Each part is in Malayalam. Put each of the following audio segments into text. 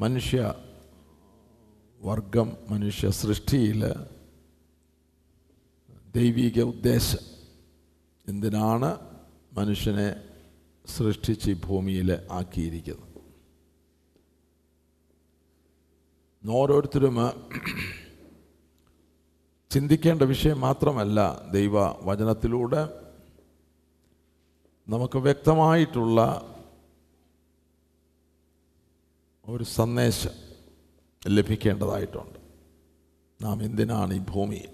മനുഷ്യ വർഗം മനുഷ്യ സൃഷ്ടിയിൽ ദൈവിക ഉദ്ദേശം. എന്തിനാണ് മനുഷ്യനെ സൃഷ്ടിച്ച് ഭൂമിയിൽ ആക്കിയിരിക്കുന്നത്? ഓരോരുത്തരും ചിന്തിക്കേണ്ട വിഷയം മാത്രമല്ല ദൈവ വചനത്തിലൂടെ നമുക്ക് വ്യക്തമായിട്ടുള്ള ഒരു സന്ദേശം ലഭിക്കേണ്ടതായിട്ടുണ്ട്. നാം എന്തിനാണ് ഈ ഭൂമിയിൽ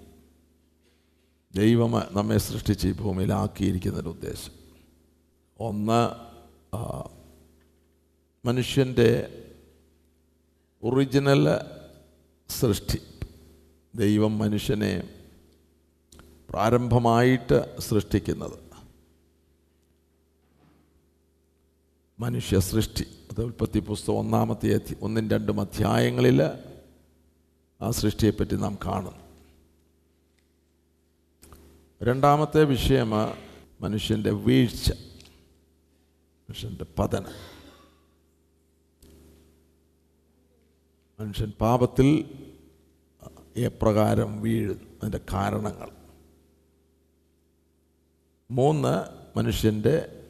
ദൈവം നമ്മെ സൃഷ്ടിച്ച് ഈ ഭൂമിയിലാക്കിയിരിക്കുന്നൊരു ഉദ്ദേശം. ഒന്ന് മനുഷ്യന്റെ ഒറിജിനൽ സൃഷ്ടി. ദൈവം മനുഷ്യനെ പ്രാരംഭമായിട്ട് സൃഷ്ടിക്കുന്നത്. മനുഷ്യ സൃഷ്ടി. അത് ഉൽപ്പത്തി പുസ്തകം ഒന്നാമത്തെ ഒന്നും രണ്ടും അധ്യായങ്ങളിൽ ആ സൃഷ്ടിയെപ്പറ്റി നാം കാണുന്നു. രണ്ടാമത്തെ വിഷയം മനുഷ്യന്റെ വീഴ്ച മനുഷ്യന്റെ പതനം. മനുഷ്യൻ പാപത്തിൽ എപ്രകാരം വീഴുന്നു അതിന്റെ കാരണങ്ങൾ. മൂന്ന് മനുഷ്യന്റെ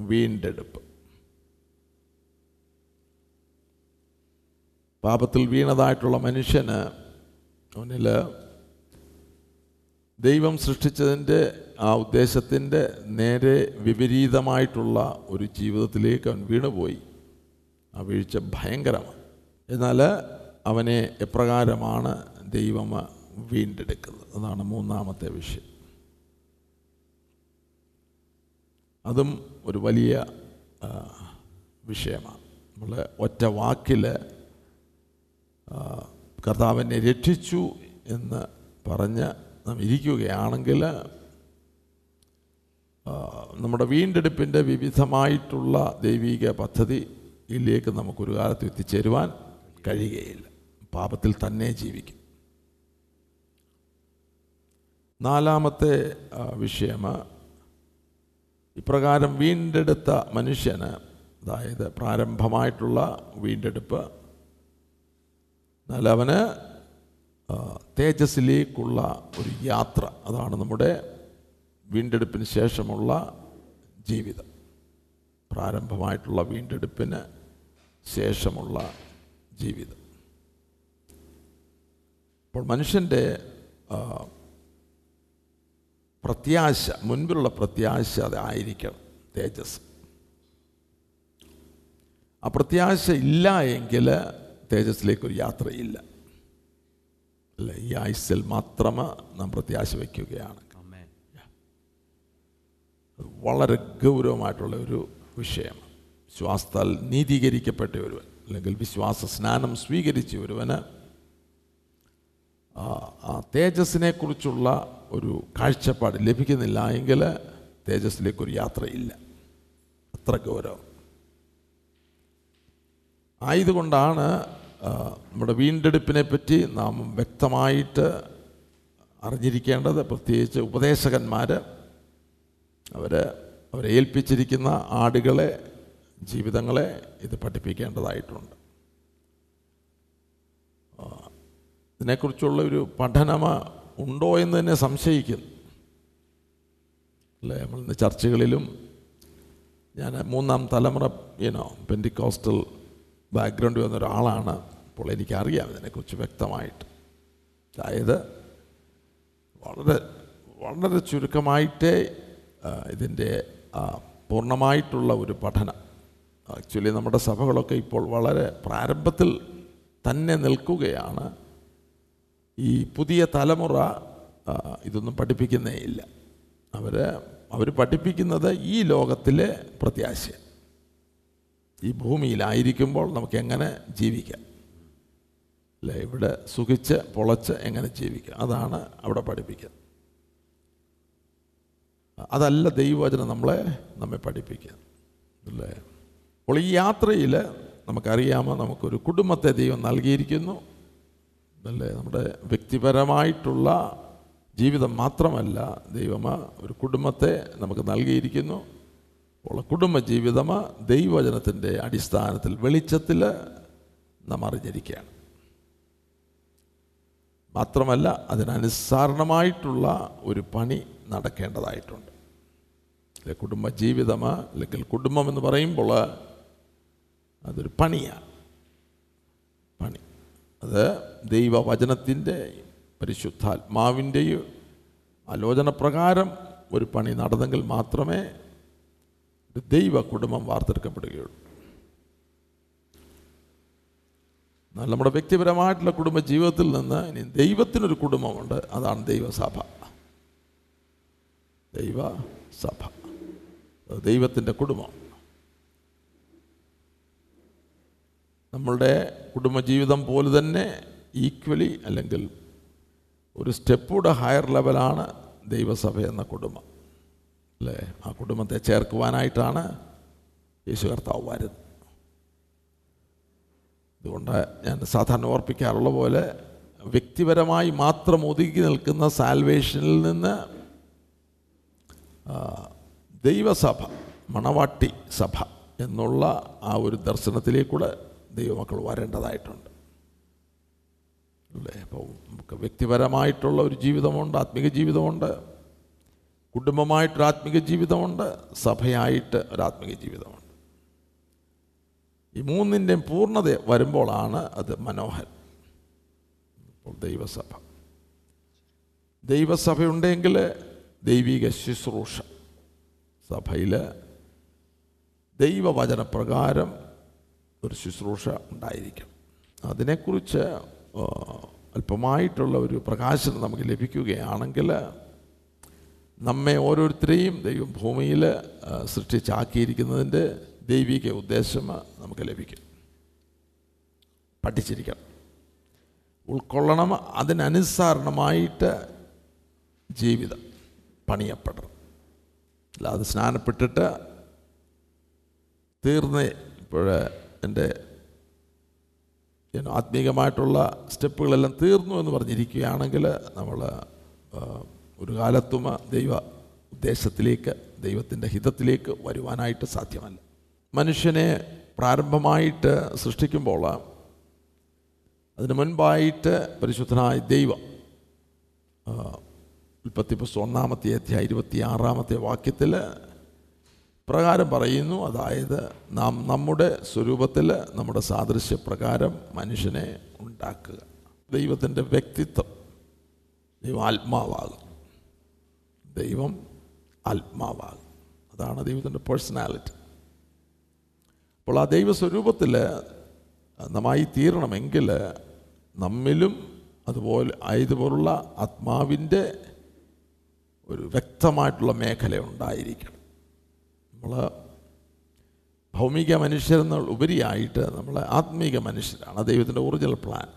വീണ്ടെടുപ്പ്. പാപത്തിൽ വീണതായിട്ടുള്ള മനുഷ്യന് അവനിൽ ദൈവം സൃഷ്ടിച്ചതിന്റെ ആ ഉദ്ദേശത്തിന്റെ നേരെ വിപരീതമായിട്ടുള്ള ഒരു ജീവിതത്തിലേക്ക് അവൻ വീണുപോയി. ആ വീഴ്ച ഭയങ്കരമാണ്. എന്നാൽ അവനെ എപ്രകാരമാണ് ദൈവം വീണ്ടെടുക്കുന്നത്? അതാണ് മൂന്നാമത്തെ വിഷയം. അതും ഒരു വലിയ വിഷയമാണ്. നമ്മൾ ഒറ്റ വാക്കിൽ കർത്താവിനെ രക്ഷിച്ചു എന്ന് പറഞ്ഞ് നാം ഇരിക്കുകയാണെങ്കിൽ നമ്മുടെ വീണ്ടെടുപ്പിന്റെ വിവിധമായിട്ടുള്ള ദൈവിക പദ്ധതിയിലേക്ക് നമുക്കൊരു കാലത്ത് എത്തിച്ചേരുവാൻ കഴിയുകയില്ല. പാപത്തിൽ തന്നെ ജീവിക്കും. നാലാമത്തെ വിഷയം ഇപ്രകാരം വീണ്ടെടുത്ത മനുഷ്യന് അതായത് പ്രാരംഭമായിട്ടുള്ള വീണ്ടെടുപ്പ് എന്നാൽ അവന് തേജസ്സിലേക്കുള്ള ഒരു യാത്ര അതാണ് നമ്മുടെ വീണ്ടെടുപ്പിന് ശേഷമുള്ള ജീവിതം. പ്രാരംഭമായിട്ടുള്ള വീണ്ടെടുപ്പിന് ശേഷമുള്ള ജീവിതം. അപ്പോൾ മനുഷ്യന്റെ പ്രത്യാശ മുൻപിലുള്ള പ്രത്യാശ അതായിരിക്കണം തേജസ്. ആ പ്രത്യാശ ഇല്ല എങ്കിൽ തേജസ്സിലേക്കൊരു യാത്രയില്ല. അല്ല? ഈ ആയുസ്സിൽ മാത്രമേ നാം പ്രത്യാശ വയ്ക്കുകയാണ്. വളരെ ഗൗരവമായിട്ടുള്ള ഒരു വിഷയമാണ്. വിശ്വാസത്താൽ നീതീകരിക്കപ്പെട്ട ഒരുവൻ അല്ലെങ്കിൽ വിശ്വാസ സ്നാനം സ്വീകരിച്ച ഒരുവന് ആ തേജസ്സിനെക്കുറിച്ചുള്ള തേജസ്സിനെ ഒരു കാഴ്ചപ്പാട് ലഭിക്കുന്നില്ല എങ്കിൽ തേജസ്സിലേക്കൊരു യാത്രയില്ല. അത്ര ഗൗരവം. ആയതുകൊണ്ടാണ് നമ്മുടെ വീണ്ടെടുപ്പിനെ പറ്റി നാം വ്യക്തമായിട്ട് അറിഞ്ഞിരിക്കേണ്ടത് പ്രത്യേകിച്ച് ഉപദേശകന്മാർ അവർ അവരെ ഏൽപ്പിച്ചിരിക്കുന്ന ആടുകളെ ജീവിതങ്ങളെ ഇത് പഠിപ്പിക്കേണ്ടതായിട്ടുണ്ട്. ഇതിനെക്കുറിച്ചുള്ള ഒരു പഠനം ഉണ്ടോ എന്ന് തന്നെ സംശയിക്കുന്നു അല്ലേ? നമ്മൾ ഇന്ന് ചർച്ചകളിലും ഞാൻ മൂന്നാം തലമുറ യൂനോ പെന്റിക്കോസ്റ്റൽ ബാക്ക്ഗ്രൗണ്ട് വന്ന ഒരാളാണ് അപ്പോൾ എനിക്കറിയാം ഇതിനെക്കുറിച്ച് വ്യക്തമായിട്ട്. അതായത് വളരെ വളരെ ചുരുക്കമായിട്ടേ ഇതിന്റെ പൂർണമായിട്ടുള്ള ഒരു പഠനം. ആക്ച്വലി നമ്മുടെ സഭകളൊക്കെ ഇപ്പോൾ വളരെ പ്രാരംഭത്തിൽ തന്നെ നിൽക്കുകയാണ്. ഈ പുതിയ തലമുറ ഇതൊന്നും പഠിപ്പിക്കുന്നേ ഇല്ല. അവർ അവർ പഠിപ്പിക്കുന്നത് ഈ ലോകത്തിലെ പ്രത്യാശ ഈ ഭൂമിയിലായിരിക്കുമ്പോൾ നമുക്ക് എങ്ങനെ ജീവിക്കാം? അല്ലേ ഇവിടെ സുഖിച്ച് പൊളച്ച് എങ്ങനെ ജീവിക്കുക അതാണ് അവിടെ പഠിപ്പിക്കുന്നത്. അതല്ല ദൈവവചനം നമ്മളെ നമ്മെ പഠിപ്പിക്കുക. അല്ലേ? അപ്പോൾ ഈ യാത്രയിൽ നമുക്കറിയാമോ നമുക്കൊരു കുടുംബത്തെ ദൈവം നൽകിയിരിക്കുന്നു. അല്ലേ? നമ്മുടെ വ്യക്തിപരമായിട്ടുള്ള ജീവിതം മാത്രമല്ല ദൈവം ഒരു കുടുംബത്തെ നമുക്ക് നൽകിയിരിക്കുന്നു. അപ്പോൾ കുടുംബ ജീവിതം ദൈവവചനത്തിന്റെ അടിസ്ഥാനത്തിൽ വെളിച്ചത്തിൽ നാം അറിഞ്ഞിരിക്കുകയാണ്. മാത്രമല്ല അതിനനുസരണമായിട്ടുള്ള ഒരു പണി നടക്കേണ്ടതായിട്ടുണ്ട്. അല്ലെ കുടുംബ ജീവിതമാ അല്ലെങ്കിൽ കുടുംബം എന്ന് പറയുമ്പോൾ അതൊരു പണിയാണ് പണി. അത് ദൈവവചനത്തിന്റെ പരിശുദ്ധാത്മാവിന്റെയും ആലോചന പ്രകാരം ഒരു പണി നടന്നെങ്കിൽ മാത്രമേ ദൈവ കുടുംബം വാർത്തെടുക്കപ്പെടുകയുള്ളൂ. എന്നാൽ നമ്മുടെ വ്യക്തിപരമായിട്ടുള്ള കുടുംബ ജീവിതത്തിൽ നിന്ന് ഇനി ദൈവത്തിനൊരു കുടുംബമുണ്ട്. അതാണ് ദൈവസഭ. ദൈവസഭ. സഭ ദൈവത്തിന്റെ കുടുംബം. നമ്മളുടെ കുടുംബജീവിതം പോലെ തന്നെ ഈക്വലി അല്ലെങ്കിൽ ഒരു സ്റ്റെപ്പൂടെ ഹയർ ലെവലാണ് ദൈവസഭ എന്ന കുടുംബം. അല്ലേ? ആ കുടുംബത്തെ ചേർക്കുവാനായിട്ടാണ് യേശു കർത്താവ് വരുന്നത്. അതുകൊണ്ട് ഞാൻ സാധാരണ ഓർപ്പിക്കാറുള്ള പോലെ വ്യക്തിപരമായി മാത്രം ഒതുക്കി നിൽക്കുന്ന സാൽവേഷനിൽ നിന്ന് ദൈവസഭ മണവാട്ടി സഭ എന്നുള്ള ആ ഒരു ദർശനത്തിലേക്കൂടെ ദൈവമക്കൾ വരേണ്ടതായിട്ടുണ്ട്. അല്ലേ? അപ്പോൾ നമുക്ക് വ്യക്തിപരമായിട്ടുള്ള ഒരു ജീവിതമുണ്ട് ആത്മീക ജീവിതമുണ്ട് കുടുംബമായിട്ടൊരു ആത്മീക ജീവിതമുണ്ട് സഭയായിട്ട് ഒരു ആത്മീക ജീവിതമുണ്ട്. ഈ മൂന്നിന്റെയും പൂർണത വരുമ്പോളാണ് അത് മനോഹരം. ഇപ്പോൾ ദൈവസഭ. ദൈവസഭയുണ്ടെങ്കിൽ ദൈവിക ശുശ്രൂഷ സഭയിൽ ദൈവവചനപ്രകാരം ഒരു ശുശ്രൂഷ ഉണ്ടായിരിക്കണം അതിനെക്കുറിച്ച് അല്പമായിട്ടുള്ള ഒരു പ്രകാശനം നമുക്ക് ലഭിക്കുകയാണെങ്കിൽ നമ്മെ ഓരോരുത്തരെയും ദൈവം ഭൂമിയിൽ സൃഷ്ടിച്ചാക്കിയിരിക്കുന്നതിന്റെ ദൈവിക ഉദ്ദേശം നമുക്ക് ലഭിക്കും. പഠിച്ചിരിക്കണം. ഉൾക്കൊള്ളണം അതിനനുസരണമായിട്ട് ജീവിതം പണിയപ്പെടണം. അല്ലാതെ സ്നാനപ്പെട്ടിട്ട് തീർന്ന് ഇപ്പോൾ എന്റെ ആത്മീകമായിട്ടുള്ള സ്റ്റെപ്പുകളെല്ലാം തീർന്നു എന്ന് പറഞ്ഞിരിക്കുകയാണെങ്കിൽ നമ്മൾ ഒരു കാലത്തും ദൈവ ഉദ്ദേശത്തിലേക്ക് ദൈവത്തിന്റെ ഹിതത്തിലേക്ക് വരുവാനായിട്ട് സാധ്യമല്ല. മനുഷ്യനെ പ്രാരംഭമായിട്ട് സൃഷ്ടിക്കുമ്പോൾ അതിന് മുൻപായിട്ട് പരിശുദ്ധനായ ദൈവം ഉൽപ്പത്തി പുസ്തകം ഒന്നാമത്തെ അധ്യായ ഇരുപത്തി ആറാമത്തെ വാക്യത്തിൽ പ്രകാരം പറയുന്നു. അതായത് നാം നമ്മുടെ സ്വരൂപത്തിൽ നമ്മുടെ സാദൃശ്യപ്രകാരം മനുഷ്യനെ ഉണ്ടാക്കുക. ദൈവത്തിന്റെ വ്യക്തിത്വം ദൈവം ആത്മാവാകും ദൈവം ആത്മാവാകും അതാണ് ദൈവത്തിന്റെ പേഴ്സണാലിറ്റി അപ്പോൾ ആ ദൈവസ്വരൂപത്തിൽ നന്നായി തീരണമെങ്കിൽ നമ്മിലും അതുപോലെ ആയതുപോലുള്ള ആത്മാവിന്റെ ഒരു വ്യക്തമായിട്ടുള്ള മേഖല ഉണ്ടായിരിക്കണം. നമ്മൾ ഭൗമിക മനുഷ്യരെന്ന ഉപരിയായിട്ട് നമ്മൾ ആത്മീക മനുഷ്യരാണ്. ദൈവത്തിന്റെ ഒറിജിനൽ പ്ലാൻ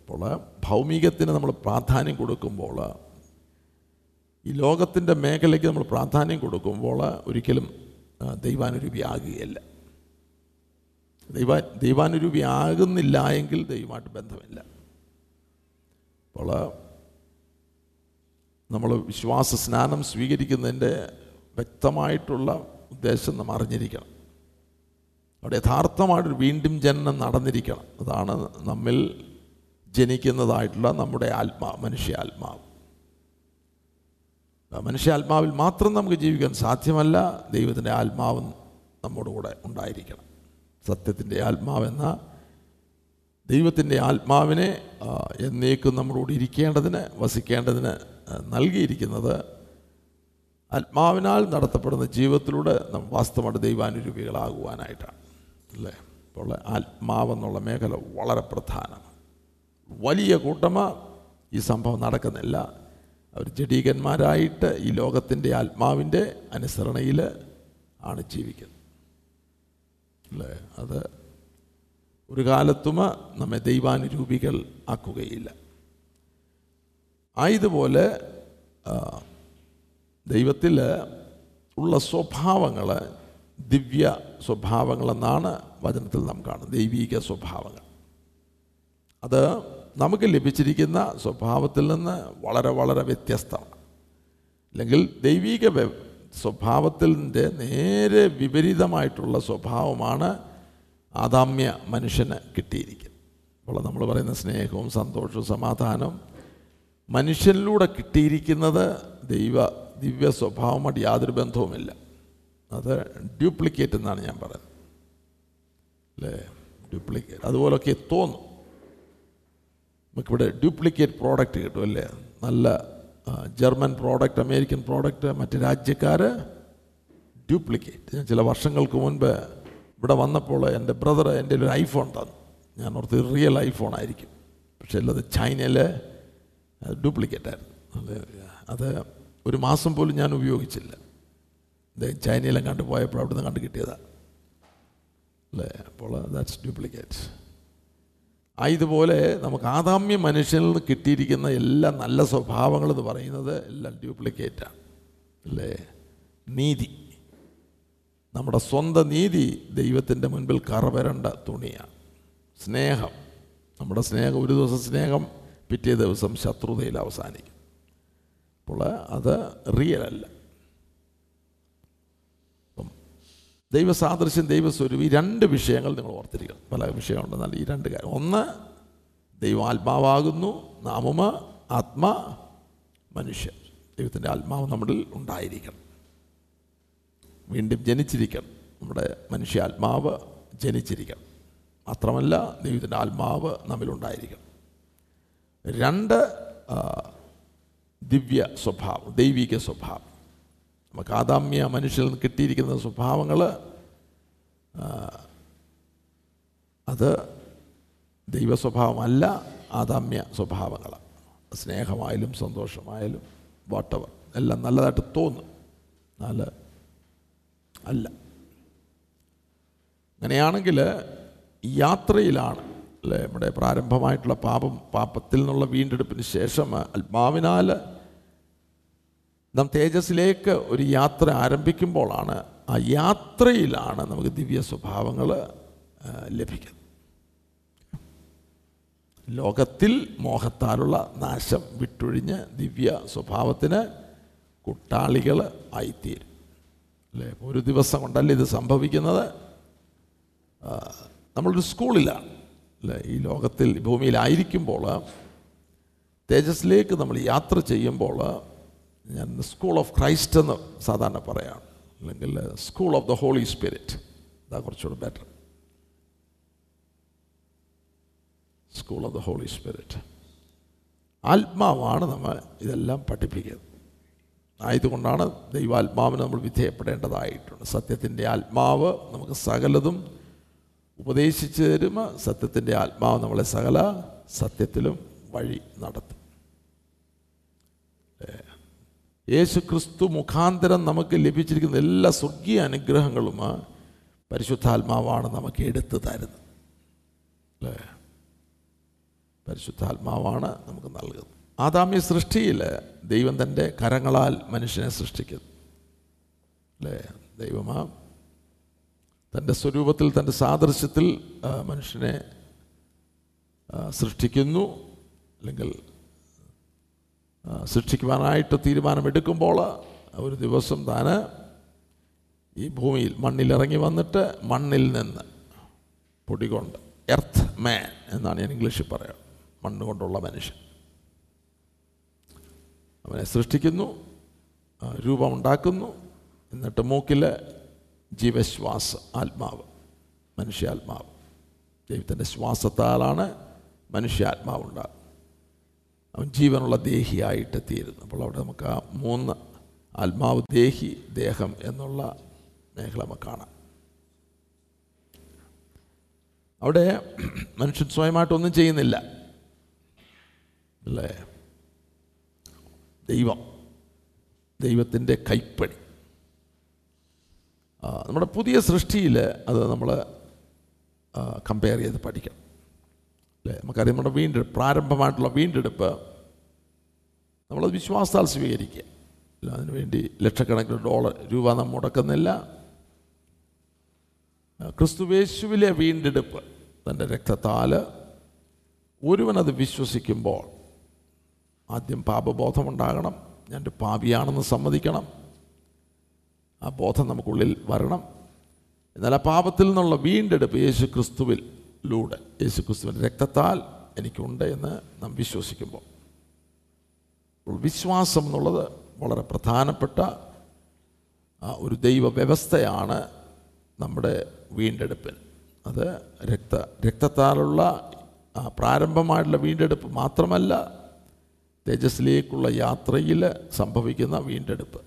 അപ്പോൾ ഭൗമികത്തിന് നമ്മൾ പ്രാധാന്യം കൊടുക്കുമ്പോൾ ഈ ലോകത്തിന്റെ മേഖലയ്ക്ക് നമ്മൾ പ്രാധാന്യം കൊടുക്കുമ്പോൾ ഒരിക്കലും ദൈവാനുരൂപിയാകുകയില്ല ദൈവ ദൈവാനുരൂപിയാകുന്നില്ല എങ്കിൽ ദൈവമായിട്ട് ബന്ധമില്ല. അപ്പോൾ നമ്മൾ വിശ്വാസ സ്നാനം സ്വീകരിക്കുന്നതിന്റെ വ്യക്തമായിട്ടുള്ള ഉദ്ദേശം നമ്മൾ അറിഞ്ഞിരിക്കണം. അവിടെ യഥാർത്ഥമായിട്ടൊരു വീണ്ടും ജനനം നടന്നിരിക്കണം. അതാണ് നമ്മിൽ ജനിക്കുന്നതായിട്ടുള്ള നമ്മുടെ ആത്മാവ് മനുഷ്യാത്മാവ്. ആ മനുഷ്യാത്മാവിൽ മാത്രം നമുക്ക് ജീവിക്കാൻ സാധ്യമല്ല ദൈവത്തിന്റെ ആത്മാവ് നമ്മുടെ കൂടെ ഉണ്ടായിരിക്കണം. സത്യത്തിന്റെ ആത്മാവെന്ന ദൈവത്തിന്റെ ആത്മാവിനെ എന്നേക്കും നമ്മളോട് ഇരിക്കേണ്ടതിന് വസിക്കേണ്ടതിന് നൽകിയിരിക്കുന്നത് ആത്മാവിനാൽ നടത്തപ്പെടുന്ന ജീവിതത്തിലൂടെ നാം വാസ്തവമായിട്ട് ദൈവാനുരൂപികളാകുവാനായിട്ടാണ്. അല്ലേ? അപ്പോൾ ആത്മാവെന്നുള്ള മേഖല വളരെ പ്രധാനമാണ് വലിയ കൂട്ടമ ഈ സംഭവം നടക്കുന്നില്ല. അവർ ജഡീകന്മാരായിട്ട് ഈ ലോകത്തിന്റെ ആത്മാവിന്റെ അനുസരണയിൽ ആണ് ജീവിക്കുന്നത്. അല്ലേ? അത് ഒരു കാലത്തും നമ്മെ ദൈവാനുരൂപികൾ ആക്കുകയില്ല. ആയതുപോലെ ദൈവത്തിൽ ഉള്ള സ്വഭാവങ്ങൾ ദിവ്യ സ്വഭാവങ്ങളെന്നാണ് വചനത്തിൽ നാം കാണുന്നത്. ദൈവീക സ്വഭാവങ്ങൾ. അത് നമുക്ക് ലഭിച്ചിരിക്കുന്ന സ്വഭാവത്തിൽ നിന്ന് വളരെ വളരെ വ്യത്യസ്തമാണ്. അല്ലെങ്കിൽ ദൈവീക സ്വഭാവത്തിന്റെ നേരെ വിപരീതമായിട്ടുള്ള സ്വഭാവമാണ് ആദാമ്യ മനുഷ്യന് കിട്ടിയിരിക്കുന്നത്. അപ്പോൾ നമ്മൾ പറയുന്ന സ്നേഹവും സന്തോഷവും സമാധാനവും മനുഷ്യനിലൂടെ കിട്ടിയിരിക്കുന്നത് ദൈവ ദിവ്യ സ്വഭാവമായിട്ട് യാതൊരു ബന്ധവുമില്ല. അത് ഡ്യൂപ്ലിക്കേറ്റ് എന്നാണ് ഞാൻ പറയുന്നത്. അല്ലേ? ഡ്യൂപ്ലിക്കേറ്റ്. അതുപോലൊക്കെ തോന്നും. നമുക്കിവിടെ ഡ്യൂപ്ലിക്കേറ്റ് പ്രോഡക്റ്റ് കിട്ടും അല്ലേ? നല്ല ജർമ്മൻ പ്രോഡക്റ്റ് അമേരിക്കൻ പ്രോഡക്റ്റ് മറ്റ് രാജ്യക്കാർ ഡ്യൂപ്ലിക്കേറ്റ്. ഞാൻ ചില വർഷങ്ങൾക്ക് മുൻപ് ഇവിടെ വന്നപ്പോൾ എന്റെ ബ്രദർ എന്റെ ഒരു ഐഫോൺ തന്നു. ഞാൻ ഓർത്ത് റിയൽ ഐഫോൺ ആയിരിക്കും. പക്ഷേ അല്ലത് ചൈനയിലെ ഡ്യൂപ്ലിക്കേറ്റ് ആയിരുന്നു. അത് ഒരു മാസം പോലും ഞാൻ ഉപയോഗിച്ചില്ല. ചൈനയിലും കണ്ടു പോയപ്പോൾ അവിടെ നിന്ന് കണ്ടു കിട്ടിയതാണ് അല്ലേ? അപ്പോൾ ദാറ്റ്സ് ഡ്യൂപ്ലിക്കേറ്റ് ആയതുപോലെ നമുക്ക് ആദാമ്യ മനുഷ്യനിൽ നിന്ന് കിട്ടിയിരിക്കുന്ന എല്ലാ നല്ല സ്വഭാവങ്ങളെന്ന് പറയുന്നത് എല്ലാം ഡ്യൂപ്ലിക്കേറ്റാണ്. അല്ലേ? നീതി. നമ്മുടെ സ്വന്തം നീതി ദൈവത്തിന്റെ മുൻപിൽ കറവരണ്ട തുണിയാണ്. സ്നേഹം. നമ്മുടെ സ്നേഹം ഒരു ദിവസം സ്നേഹം പിറ്റേ ദിവസം ശത്രുതയിൽ അവസാനിക്കും. അപ്പോൾ അത് റിയൽ അല്ല അപ്പം ദൈവസാദൃശ്യം ദൈവസ്വരൂപം ഈ രണ്ട് വിഷയങ്ങൾ നിങ്ങൾ ഓർത്തിരിക്കണം. പല വിഷയങ്ങളുണ്ടെന്നാൽ ഈ രണ്ട് കാര്യം. ഒന്ന് ദൈവാത്മാവാകുന്നു നാമമ ആത്മ മനുഷ്യൻ ദൈവത്തിന്റെ ആത്മാവ് നമ്മളിൽ ഉണ്ടായിരിക്കണം. വീണ്ടും ജനിച്ചിരിക്കണം. നമ്മുടെ മനുഷ്യ ആത്മാവ് ജനിച്ചിരിക്കണം. മാത്രമല്ല ദൈവത്തിന്റെ ആത്മാവ് നമ്മിലുണ്ടായിരിക്കണം രണ്ട് ദിവ്യ സ്വഭാവം ദൈവിക സ്വഭാവം. നമുക്ക് ആദാമ്യ മനുഷ്യരിൽ നിന്ന് കിട്ടിയിരിക്കുന്ന സ്വഭാവങ്ങൾ അത് ദൈവസ്വഭാവമല്ല ആദാമ്യ സ്വഭാവങ്ങൾ സ്നേഹമായാലും സന്തോഷമായാലും വാട്ടവർ എല്ലാം നല്ലതായിട്ട് തോന്നും. എന്നാൽ അല്ല. അങ്ങനെയാണെങ്കിൽ യാത്രയിലാണ് അല്ലേ? നമ്മുടെ പ്രാരംഭമായിട്ടുള്ള പാപം പാപത്തിൽ നിന്നുള്ള വീണ്ടെടുപ്പിന് ശേഷം ആത്മാവിനാൽ നാം തേജസ്സിലേക്ക് ഒരു യാത്ര ആരംഭിക്കുമ്പോഴാണ് ആ യാത്രയിലാണ് നമുക്ക് ദിവ്യ സ്വഭാവങ്ങൾ ലഭിക്കുന്നത്. ലോകത്തിൽ മോഹത്താലുള്ള നാശം വിട്ടൊഴിഞ്ഞ് ദിവ്യ സ്വഭാവത്തിന് കുട്ടാളികൾ ആയിത്തീരും. അല്ലേ? ഒരു ദിവസം കൊണ്ടല്ല ഇത് സംഭവിക്കുന്നത്? നമ്മളൊരു സ്കൂളിലാണ്. അല്ലേ? ഈ ലോകത്തിൽ ഭൂമിയിലായിരിക്കുമ്പോൾ തേജസ്സിലേക്ക് നമ്മൾ യാത്ര ചെയ്യുമ്പോൾ ഞാൻ സ്കൂൾ ഓഫ് ക്രൈസ്റ്റ് എന്ന് സാധാരണ പറയാം. അല്ലെങ്കിൽ school of the Holy Spirit അതാ കുറച്ചുകൂടെ better school of the Holy Spirit ആത്മാവാണ് നമ്മൾ ഇതെല്ലാം പഠിപ്പിക്കുന്നത്. ആയതുകൊണ്ടാണ് ദൈവാത്മാവിന് നമ്മൾ വിധേയപ്പെടേണ്ടതായിട്ടുണ്ട്. സത്യത്തിന്റെ ആത്മാവ് നമുക്ക് സകലതും ഉപദേശിച്ചു തരും സത്യത്തിന്റെ ആത്മാവ് നമ്മളെ സകല സത്യത്തിലും വഴി നടത്തും. യേശു ക്രിസ്തു മുഖാന്തരം നമുക്ക് ലഭിച്ചിരിക്കുന്ന എല്ലാ സ്വർഗീയ അനുഗ്രഹങ്ങളും പരിശുദ്ധാത്മാവാണ് നമുക്ക് എടുത്തു തരുന്നത്. അല്ലേ? പരിശുദ്ധാത്മാവാണ് നമുക്ക് നൽകുന്നത്. ആദാമ്യ സൃഷ്ടിയിൽ ദൈവം തന്റെ കരങ്ങളാൽ മനുഷ്യനെ സൃഷ്ടിക്കുന്നു. അല്ലേ? ദൈവമാ തന്റെ സ്വരൂപത്തിൽ തന്റെ സാദൃശ്യത്തിൽ മനുഷ്യനെ സൃഷ്ടിക്കുന്നു. അല്ലെങ്കിൽ സൃഷ്ടിക്കുവാനായിട്ട് തീരുമാനമെടുക്കുമ്പോൾ ഒരു ദിവസം താന് ഈ ഭൂമിയിൽ മണ്ണിലിറങ്ങി വന്നിട്ട് മണ്ണിൽ നിന്ന് പൊടി കൊണ്ട് എർത്ത് മാൻ എന്നാണ് ഞാൻ ഇംഗ്ലീഷിൽ പറയുക മണ്ണ് കൊണ്ടുള്ള മനുഷ്യൻ. അവനെ സൃഷ്ടിക്കുന്നു രൂപമുണ്ടാക്കുന്നു എന്നിട്ട് മൂക്കിൽ ജീവശ്വാസ ആത്മാവ് മനുഷ്യാത്മാവ്. ദൈവത്തിന്റെ ശ്വാസത്താലാണ് മനുഷ്യാത്മാവ് ഉണ്ടാകുന്നത് അവൻ ജീവനുള്ള ദേഹിയായിട്ട് തീരുന്നു അപ്പോൾ അവിടെ നമുക്ക് ആ മൂന്ന് ആത്മാവ് ദേഹി ദേഹം എന്നുള്ള മേഖല നമുക്ക് കാണാം. അവിടെ മനുഷ്യൻ സ്വയമായിട്ടൊന്നും ചെയ്യുന്നില്ല. അല്ലേ? ദൈവം. ദൈവത്തിന്റെ കൈപ്പണി നമ്മുടെ പുതിയ സൃഷ്ടിയിൽ അത് നമ്മൾ കമ്പയർ ചെയ്ത് പഠിക്കണം. അല്ലേ നമുക്കറിയാം നമ്മുടെ വീണ്ടെടുപ്പ് പ്രാരംഭമായിട്ടുള്ള വീണ്ടെടുപ്പ് നമ്മളത് വിശ്വാസത്താൽ സ്വീകരിക്കുക. അല്ല അതിനുവേണ്ടി ലക്ഷക്കണക്കിന് ഡോളർ രൂപ നാം മുടക്കുന്നില്ല. ക്രിസ്തുവേശുവിലെ വീണ്ടെടുപ്പ് തന്റെ രക്തത്താൽ ഒരുവനത് വിശ്വസിക്കുമ്പോൾ ആദ്യം പാപബോധമുണ്ടാകണം. ഞാൻ ഒരു പാപിയാണെന്ന് സമ്മതിക്കണം. ആ ബോധം നമുക്കുള്ളിൽ വരണം. എന്നാൽ ആ പാപത്തിൽ നിന്നുള്ള വീണ്ടെടുപ്പ് യേശു ക്രിസ്തുവിലൂടെ യേശു ക്രിസ്തുവിന്റെ രക്തത്താൽ എനിക്കുണ്ട് എന്ന് നാം വിശ്വസിക്കുമ്പോൾ വിശ്വാസം എന്നുള്ളത് വളരെ പ്രധാനപ്പെട്ട ഒരു ദൈവ വ്യവസ്ഥയാണ് നമ്മുടെ വീണ്ടെടുപ്പിന് അത് രക്ത രക്തത്താലുള്ള പ്രാരംഭമായിട്ടുള്ള വീണ്ടെടുപ്പ് മാത്രമല്ല തേജസ്സിലേക്കുള്ള യാത്രയിൽ സംഭവിക്കുന്ന വീണ്ടെടുപ്പ്.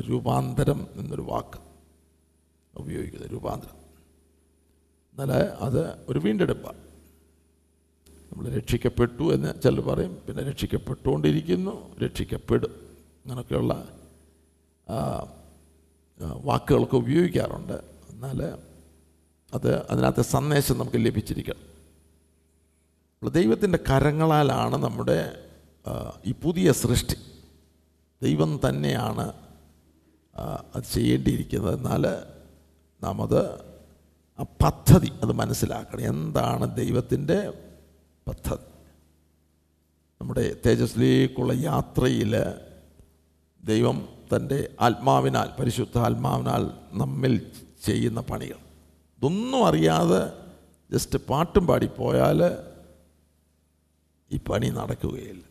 രൂപാന്തരം എന്നൊരു വാക്ക് ഉപയോഗിക്കുന്നത് രൂപാന്തരം. എന്നാൽ അത് ഒരു വീണ്ടെടുപ്പാണ് നമ്മൾ രക്ഷിക്കപ്പെട്ടു എന്ന് ചിലർ പറയും പിന്നെ രക്ഷിക്കപ്പെട്ടുകൊണ്ടിരിക്കുന്നു രക്ഷിക്കപ്പെടും. അങ്ങനെയൊക്കെയുള്ള വാക്കുകളൊക്കെ ഉപയോഗിക്കാറുണ്ട്. എന്നാൽ അത് അതിനകത്തെ സന്ദേശം നമുക്ക് ലഭിച്ചിരിക്കണം. അപ്പോൾ ദൈവത്തിന്റെ കരങ്ങളാലാണ് നമ്മുടെ ഈ പുതിയ സൃഷ്ടി. ദൈവം തന്നെയാണ് അത് ചെയ്യേണ്ടിയിരിക്കുന്നത്. എന്നാൽ നാം അത് ആ പദ്ധതി അത് മനസ്സിലാക്കണം. എന്താണ് ദൈവത്തിന്റെ പദ്ധതി? നമ്മുടെ തേജസ്സിലേക്കുള്ള യാത്രയിൽ ദൈവം തന്റെ ആത്മാവിനാൽ പരിശുദ്ധ ആത്മാവിനാൽ നമ്മിൽ ചെയ്യുന്ന പണികൾ. ഇതൊന്നും അറിയാതെ ജസ്റ്റ് പാട്ടും പാടിപ്പോയാൽ ഈ പണി നടക്കുകയില്ല.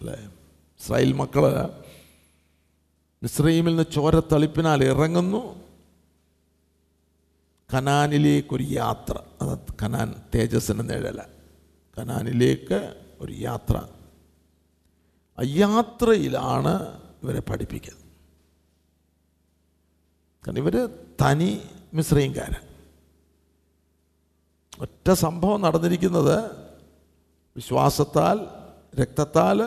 അല്ലേ? ഇസ്രായേൽ മക്കൾ മിശ്രീമിൽ നിന്ന് ചോരത്തളിപ്പിനാൽ ഇറങ്ങുന്നു. കനാനിലേക്കൊരു യാത്ര. അത് കനാൻ തേജസ്സിന്റെ നിഴല കനാനിലേക്ക് ഒരു യാത്ര. ആ യാത്രയിലാണ് ഇവരെ പഠിപ്പിക്കുന്നത്. കാരണം ഇവർ തനി മിശ്രൈംകാരൻ. ഒറ്റ സംഭവം നടന്നിരിക്കുന്നത് വിശ്വാസത്താൽ രക്തത്താൽ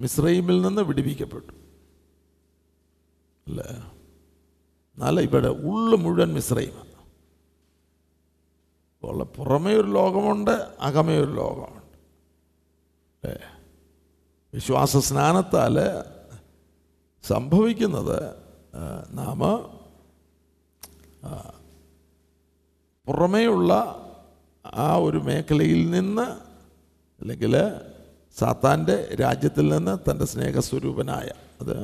മിശ്രീമിൽ നിന്ന് വിടിവിക്കപ്പെട്ടു. അല്ലേ? എന്നാൽ ഇവിടെ ഉള്ളു മുഴുവൻ മിശ്രയും. ഉള്ള പുറമേ ഒരു ലോകമുണ്ട് അകമേ ഒരു ലോകമുണ്ട്. അല്ലേ വിശ്വാസ സ്നാനത്താൽ സംഭവിക്കുന്നത് നാം പുറമേയുള്ള ആ ഒരു മേഖലയിൽ നിന്ന് അല്ലെങ്കിൽ സാത്താന്റെ രാജ്യത്തിൽ നിന്ന് തന്റെ സ്നേഹസ്വരൂപനായ അത്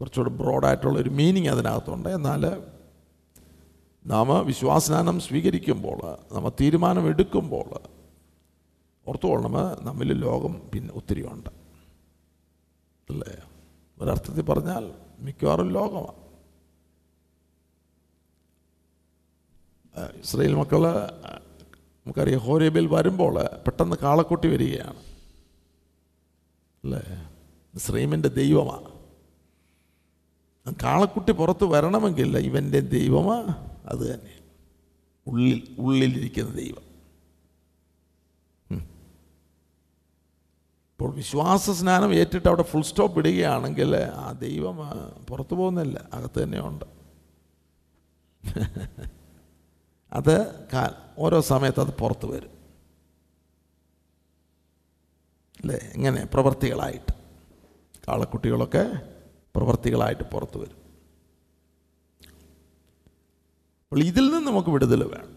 കുറച്ചുകൂടെ ബ്രോഡായിട്ടുള്ള ഒരു മീനിങ് അതിനകത്തുണ്ട്. എന്നാൽ നാം വിശ്വാസനാനം സ്വീകരിക്കുമ്പോൾ നമ്മൾ തീരുമാനമെടുക്കുമ്പോൾ ഓർത്തുകൊള്ളണം നമ്മിൽ ലോകം പിന്നെ ഒത്തിരി ഉണ്ട്. അല്ലേ? ഒരർത്ഥത്തിൽ പറഞ്ഞാൽ മിക്കവാറും ലോകമാണ്. ഇസ്രയേൽ മക്കൾ നമുക്കറിയാം ഹോരേബിൽ വരുമ്പോൾ പെട്ടെന്ന് കാളക്കൂട്ടി വരികയാണ്. അല്ലേ? ഇസ്രൈമിന്റെ ദൈവമാണ്. കാളക്കുട്ടി പുറത്ത് വരണമെങ്കിൽ ഇവന്റെ ദൈവമാ അത് തന്നെ. ഉള്ളിൽ ഉള്ളിലിരിക്കുന്ന ദൈവം. ഇപ്പോൾ വിശ്വാസ സ്നാനം ഏറ്റിട്ട് അവിടെ ഫുൾ സ്റ്റോപ്പ് ഇടുകയാണെങ്കിൽ ആ ദൈവം പുറത്തു പോകുന്നില്ല അകത്ത് തന്നെ ഉണ്ട്. അത് ഓരോ സമയത്ത് അത് പുറത്ത് വരും. അല്ലേ? എങ്ങനെ പ്രവർത്തികളായിട്ട്. കാളക്കുട്ടികളൊക്കെ പ്രവർത്തികളായിട്ട് പുറത്തു വരും. അപ്പോൾ ഇതിൽ നിന്ന് നമുക്ക് വിടുതൽ വേണം.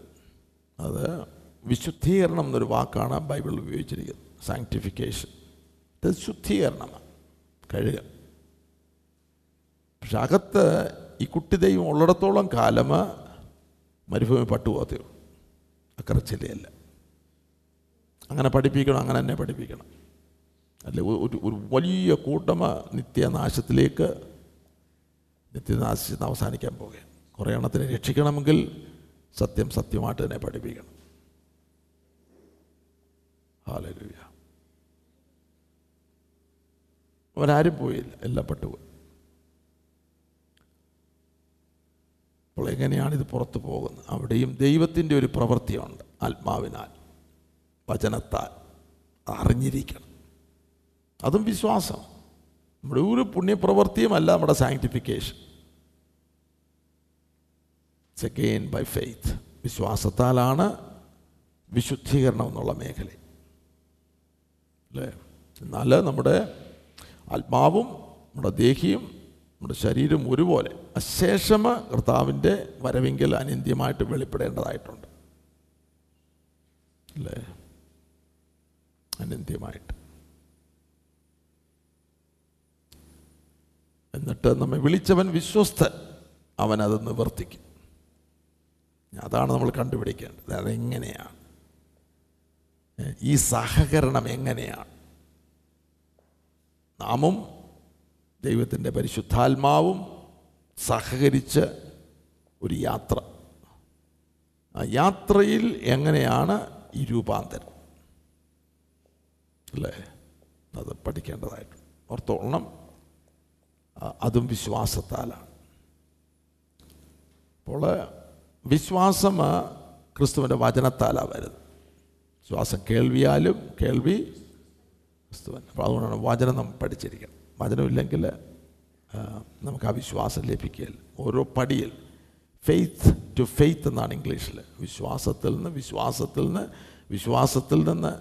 അത് വിശുദ്ധീകരണം എന്നൊരു വാക്കാണ് ബൈബിൾ ഉപയോഗിച്ചിരിക്കുന്നത്. സാങ്ക്ടിഫിക്കേഷൻ ഇത് ശുദ്ധീകരണമാണ്. കഴുക. പക്ഷെ അകത്ത് ഈ കുട്ടി ദൈവം ഉള്ളിടത്തോളം കാലം മരുഭൂമി പട്ടുപോകത്തേ ഉള്ളൂ. അക്കറച്ചില്ലയല്ല അങ്ങനെ പഠിപ്പിക്കണം അങ്ങനെ തന്നെ പഠിപ്പിക്കണം. അല്ലെ ഒരു ഒരു വലിയ കൂട്ടമ നിത്യനാശത്തിലേക്ക് നിത്യനാശത്തിൽ അവസാനിക്കാൻ പോകുകയാണ് കുറേ എണ്ണത്തിനെ രക്ഷിക്കണമെങ്കിൽ സത്യം സത്യമായിട്ട് തന്നെ പഠിപ്പിക്കണം. ഹാലലുയ അവരാരും പോയില്ല എല്ലാം പെട്ടുപോയി. അപ്പോൾ എങ്ങനെയാണ് ഇത് പുറത്തു പോകുന്നത്? അവിടെയും ദൈവത്തിന്റെ ഒരു പ്രവൃത്തിയുണ്ട് ആത്മാവിനാൽ വചനത്താൽ അറിഞ്ഞിരിക്കണം. അതും വിശ്വാസം. നമ്മുടെ ഒരു പുണ്യപ്രവൃത്തിയുമല്ല നമ്മുടെ സാങ്ക്ടിഫിക്കേഷൻ സെക്കെയിൻ ബൈ ഫെയ്ത്ത് വിശ്വാസത്താലാണ് വിശുദ്ധീകരണം എന്നുള്ള മേഖല. അല്ലേ? എന്നാൽ നമ്മുടെ ആത്മാവും നമ്മുടെ ദേഹിയും നമ്മുടെ ശരീരം ഒരുപോലെ അശേഷമ കർത്താവിന്റെ വരവെങ്കിൽ അനിന്ത്യമായിട്ട് വെളിപ്പെടേണ്ടതായിട്ടുണ്ട്. അല്ലേ? അനിന്ത്യമായിട്ട് എന്നിട്ട് നമ്മെ വിളിച്ചവൻ വിശ്വസ്തൻ. അവനത് നിവർത്തിക്കും. അതാണ് നമ്മൾ കണ്ടുപിടിക്കേണ്ടത്. അതെങ്ങനെയാണ്? ഈ സഹകരണം എങ്ങനെയാണ്? നാമും ദൈവത്തിന്റെ പരിശുദ്ധാത്മാവും സഹകരിച്ച് ഒരു യാത്ര. ആ യാത്രയിൽ എങ്ങനെയാണ് ഈ രൂപാന്തരം? അല്ലേ? അത് പഠിക്കേണ്ടതായിട്ടുണ്ട്. ഓർത്തോളണം. അതും വിശ്വാസത്താലാണ്. അപ്പോൾ വിശ്വാസം ക്രിസ്തുവിന്റെ വചനത്താലാണ് വരുന്നത്. വിശ്വാസം കേൾവിയാലും കേൾവി ക്രിസ്തുവൻ അപ്പോൾ അതുകൊണ്ടാണ് വചനം നമ്മൾ പഠിച്ചിരിക്കണം വചനമില്ലെങ്കിൽ നമുക്ക് ആ വിശ്വാസം ലഭിക്കുകയില്ല. ഓരോ പടിയിൽ ഫെയ്ത്ത് ടു ഫെയ്ത്ത് എന്നാണ് ഇംഗ്ലീഷിൽ. വിശ്വാസത്തിൽ നിന്ന് വിശ്വാസത്തിൽ നിന്ന് വിശ്വാസത്തിൽ നിന്ന്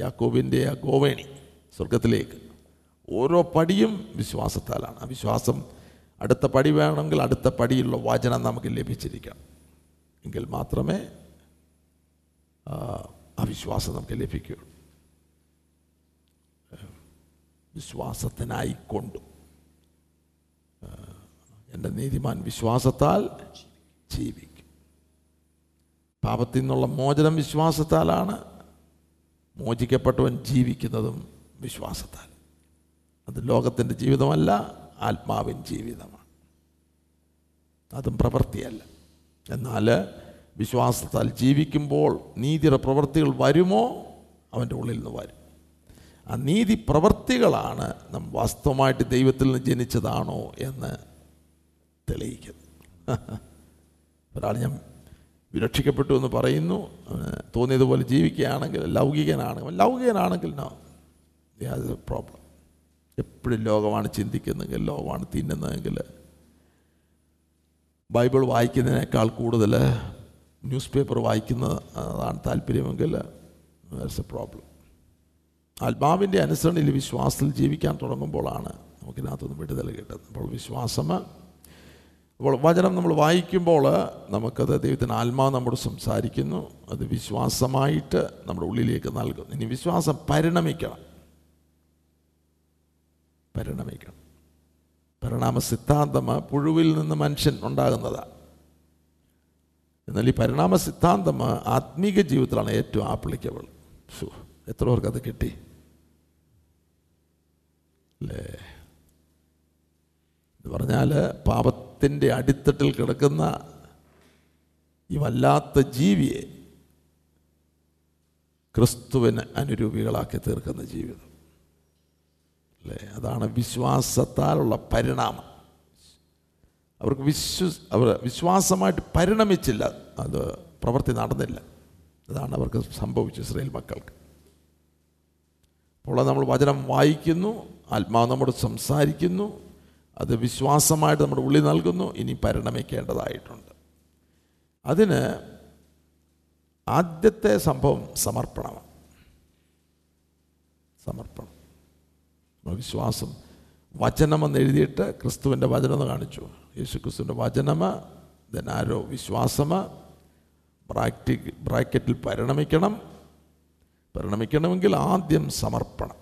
യാക്കോബിന്റെ ആ ഗോവേണി സ്വർഗത്തിലേക്ക് ഓരോ പടിയും വിശ്വാസത്താലാണ്. ആ വിശ്വാസം അടുത്ത പടി വേണമെങ്കിൽ അടുത്ത പടിയുള്ള വചനം നമുക്ക് ലഭിച്ചിരിക്കണം. എങ്കിൽ മാത്രമേ ആ, വിശ്വാസം നമുക്ക് ലഭിക്കുകയുള്ളൂ. വിശ്വാസത്തിനായിക്കൊണ്ടു. എന്റെ നീതിമാൻ വിശ്വാസത്താൽ ജീവിക്കും. പാപത്തിൽ നിന്നുള്ള മോചനം വിശ്വാസത്താലാണ്. മോചിക്കപ്പെട്ടവൻ ജീവിക്കുന്നതും വിശ്വാസത്താൽ. അത് ലോകത്തിന്റെ ജീവിതമല്ല ആത്മാവിൻ ജീവിതമാണ്. അതും പ്രവൃത്തിയല്ല. എന്നാൽ വിശ്വാസത്താൽ ജീവിക്കുമ്പോൾ നീതിയുടെ പ്രവൃത്തികൾ വരുമോ? അവന്റെ ഉള്ളിൽ നിന്ന് വരും. ആ നീതി പ്രവൃത്തികളാണ് നാം വാസ്തവമായിട്ട് ദൈവത്തിൽ നിന്ന് ജനിച്ചതാണോ എന്ന് തെളിയിക്കുന്നത്. ഒരാൾ ഞാൻ വിരക്ഷിക്കപ്പെട്ടു എന്ന് പറയുന്നു. തോന്നിയതുപോലെ ജീവിക്കുകയാണെങ്കിൽ ലൗകികനാണെങ്കിൽ ലൗകികനാണെങ്കിൽ നോ പ്രോബ്ലം എപ്പോഴും ലോകമാണ് ചിന്തിക്കുന്നതെങ്കിൽ ലോകമാണ് തിന്നുന്നതെങ്കിൽ. ബൈബിൾ വായിക്കുന്നതിനേക്കാൾ കൂടുതൽ ന്യൂസ് പേപ്പർ വായിക്കുന്നതാണ് താല്പര്യമെങ്കിൽ ദാറ്റ്സ് എ പ്രോബ്ലം ആത്മാവിന്റെ അനുസരണയിൽ വിശ്വാസത്തിൽ ജീവിക്കാൻ തുടങ്ങുമ്പോഴാണ് നമുക്കിതിനകത്തുനിന്ന് വിടുതൽ കിട്ടുന്നത്. അപ്പോൾ വിശ്വാസം അപ്പോൾ വചനം നമ്മൾ വായിക്കുമ്പോൾ നമുക്കത് ദൈവത്തിന് ആത്മാവ് നമ്മോട് സംസാരിക്കുന്നു. അത് വിശ്വാസമായിട്ട് നമ്മുടെ ഉള്ളിലേക്ക് നൽകുന്നു. ഇനി വിശ്വാസം പരിണമിക്കണം. പരിണമിക്കണം. പരിണാമ സിദ്ധാന്തം പുഴുവിൽ നിന്ന് മനുഷ്യൻ ഉണ്ടാകുന്നതാണ് എന്നാൽ ഈ പരിണാമ സിദ്ധാന്തം ആത്മീക ജീവിതത്തിലാണ് ഏറ്റവും ആപ്ലിക്കബിൾ. എത്ര പേർക്ക് അത് കിട്ടി? അല്ലേ എന്ന് പറഞ്ഞാൽ പാപത്തിന്റെ അടിത്തട്ടിൽ കിടക്കുന്ന ഈ വല്ലാത്ത ജീവിയെ ക്രിസ്തുവിന് അനുരൂപികളാക്കി തീർക്കുന്ന ജീവിതം. അല്ലേ? അതാണ് വിശ്വാസത്താലുള്ള പരിണാമം. അവർക്ക് വിശ്വ അവർ വിശ്വാസമായിട്ട് പരിണമിച്ചില്ല. അത് പ്രവൃത്തി നടന്നില്ല. അതാണ് അവർക്ക് സംഭവിച്ചത് ഇസ്രയേൽ മക്കൾക്ക്. അപ്പോൾ നമ്മൾ വചനം വായിക്കുന്നു ആത്മാവ് നമ്മോട് സംസാരിക്കുന്നു അത് വിശ്വാസമായിട്ട് നമ്മുടെ ഉള്ളി നൽകുന്നു ഇനി പരിണമിക്കേണ്ടതായിട്ടുണ്ട്. അതിന് ആദ്യത്തെ സംഭവം സമർപ്പണമാണ് സമർപ്പണം. വിശ്വാസം. വചനമെന്ന് എഴുതിയിട്ട് ക്രിസ്തുവിന്റെ വചനം കാണിച്ചു. യേശു ക്രിസ്തുവിന്റെ വചനമ ദനാരോ വിശ്വാസമ ബ്രാക്ടി ബ്രാക്കറ്റിൽ പരിണമിക്കണം. പരിണമിക്കണമെങ്കിൽ ആദ്യം സമർപ്പണം.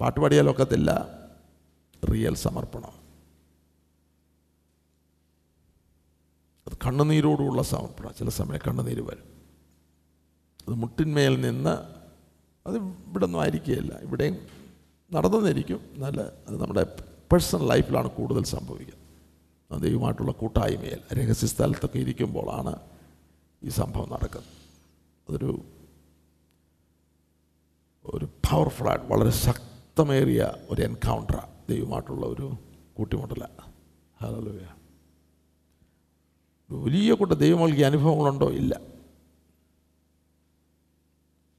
പാട്ട് പാടിയാലൊക്കത്തില്ല റിയൽ സമർപ്പണം. അത് കണ്ണുനീരോടുള്ള സമർപ്പണം. ചില സമയം കണ്ണുനീര് വരും. അത് മുട്ടിന്മേൽ നിന്ന് അത് ഇവിടെ ഒന്നും ആയിരിക്കുകയില്ല. ഇവിടെയും നടന്നെന്നിരിക്കും നല്ല അത് നമ്മുടെ പേഴ്സണൽ ലൈഫിലാണ് കൂടുതൽ സംഭവിക്കുന്നത് ദൈവമായിട്ടുള്ള കൂട്ടായ്മയിൽ രഹസ്യ സ്ഥലത്തൊക്കെ ഇരിക്കുമ്പോഴാണ് ഈ സംഭവം നടക്കുന്നത്. അതൊരു ഒരു പവർഫുള്ളായിട്ട് വളരെ ശക്തമേറിയ ഒരു എൻകൗണ്ടറാണ് ദൈവമായിട്ടുള്ള ഒരു കൂട്ടിമുട്ടലാണ് വലിയ കൂട്ട ദൈവം നൽകിയ അനുഭവങ്ങളുണ്ടോ? ഇല്ല.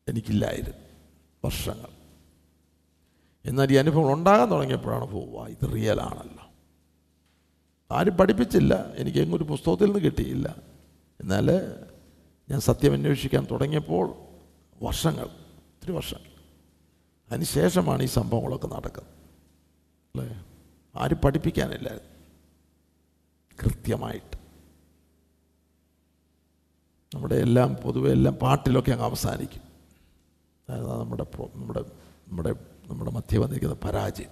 എനിക്കില്ലായിരുന്നു. വർഷങ്ങൾ. എന്നാൽ ഈ അനുഭവം ഉണ്ടാകാൻ തുടങ്ങിയപ്പോഴാണ് പോവുക ഇത് റിയൽ ആണല്ലോ. ആരും പഠിപ്പിച്ചില്ല. എനിക്ക് എങ്ങൊരു പുസ്തകത്തിൽ നിന്ന് കിട്ടിയില്ല. എന്നാൽ ഞാൻ സത്യം അന്വേഷിക്കാൻ തുടങ്ങിയപ്പോൾ വർഷങ്ങൾ ഒത്തിരി വർഷങ്ങൾ അതിനുശേഷമാണ് ഈ സംഭവങ്ങളൊക്കെ നടക്കുന്നത്. അല്ലേ? ആരും പഠിപ്പിക്കാനില്ല. കൃത്യമായിട്ട്. നമ്മുടെ എല്ലാം പൊതുവെ എല്ലാം പാട്ടിലൊക്കെ അങ്ങ് അവസാനിക്കും. അതായത് നമ്മുടെ നമ്മുടെ നമ്മുടെ നമ്മുടെ മധ്യ വന്നിരിക്കുന്ന പരാജയം.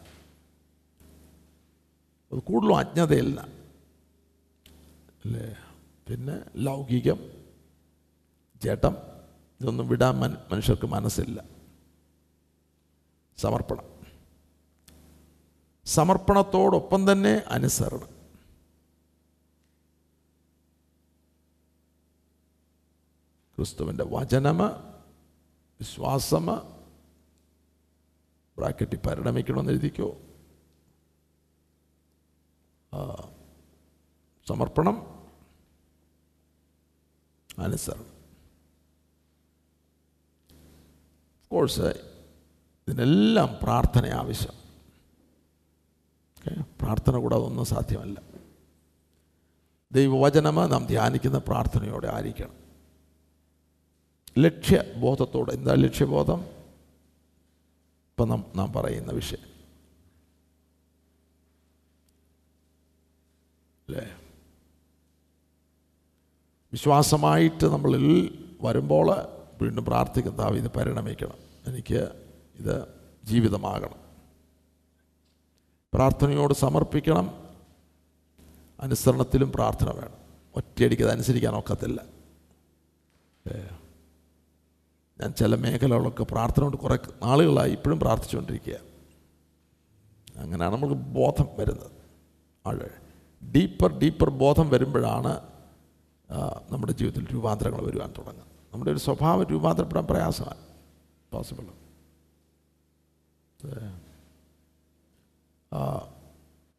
അത് കൂടുതലും അജ്ഞതയില്ല. അല്ലേ? പിന്നെ ലൗകികം ചേട്ടം ഇതൊന്നും വിടാൻ മൻ മനുഷ്യർക്ക് മനസ്സില്ല. സമർപ്പണം. സമർപ്പണത്തോടൊപ്പം തന്നെ അനുസരണം. ക്രിസ്തുവിന്റെ വചനമ വിശ്വാസമ ബ്രാക്കറ്റിൽ പരിണമിക്കണമെന്ന് എഴുതിക്കോ? സമർപ്പണം അനുസരണം. കോഴ്സ് ഇതിനെല്ലാം പ്രാർത്ഥന ആവശ്യം. പ്രാർത്ഥന കൂടാതെ ഒന്നും സാധ്യമല്ല. ദൈവവചനം നാം ധ്യാനിക്കുന്ന പ്രാർത്ഥനയോടെ ആയിരിക്കണം. ലക്ഷ്യബോധത്തോടെ. എന്താ ലക്ഷ്യബോധം? ഇപ്പം നാം നാം പറയുന്ന വിഷയം. അല്ലേ? വിശ്വാസമായിട്ട് നമ്മളിൽ വരുമ്പോൾ വീണ്ടും പ്രാർത്ഥിക്കുന്ന ഇത് പരിണമിക്കണം. എനിക്ക് ഇത് ജീവിതമാകണം. പ്രാർത്ഥനയോട് സമർപ്പിക്കണം. അനുസരണത്തിലും പ്രാർത്ഥന വേണം. ഒറ്റയടിക്ക് അത് അനുസരിക്കാൻ ഒക്കത്തില്ല. ഞാൻ ചില മേഖലകളൊക്കെ പ്രാർത്ഥന കൊണ്ട് കുറേ നാളുകളായി ഇപ്പോഴും പ്രാർത്ഥിച്ചുകൊണ്ടിരിക്കുക. അങ്ങനെയാണ് നമുക്ക് ബോധം വരുന്നത്. ആഴ്. ഡീപ്പർ ഡീപ്പർ ബോധം വരുമ്പോഴാണ് നമ്മുടെ ജീവിതത്തിൽ രൂപാന്തരങ്ങൾ വരുവാൻ തുടങ്ങുന്നത്. നമ്മുടെ ഒരു സ്വഭാവം രൂപാന്തരപ്പെടാൻ പ്രയാസമാണ്. പോസിബിൾ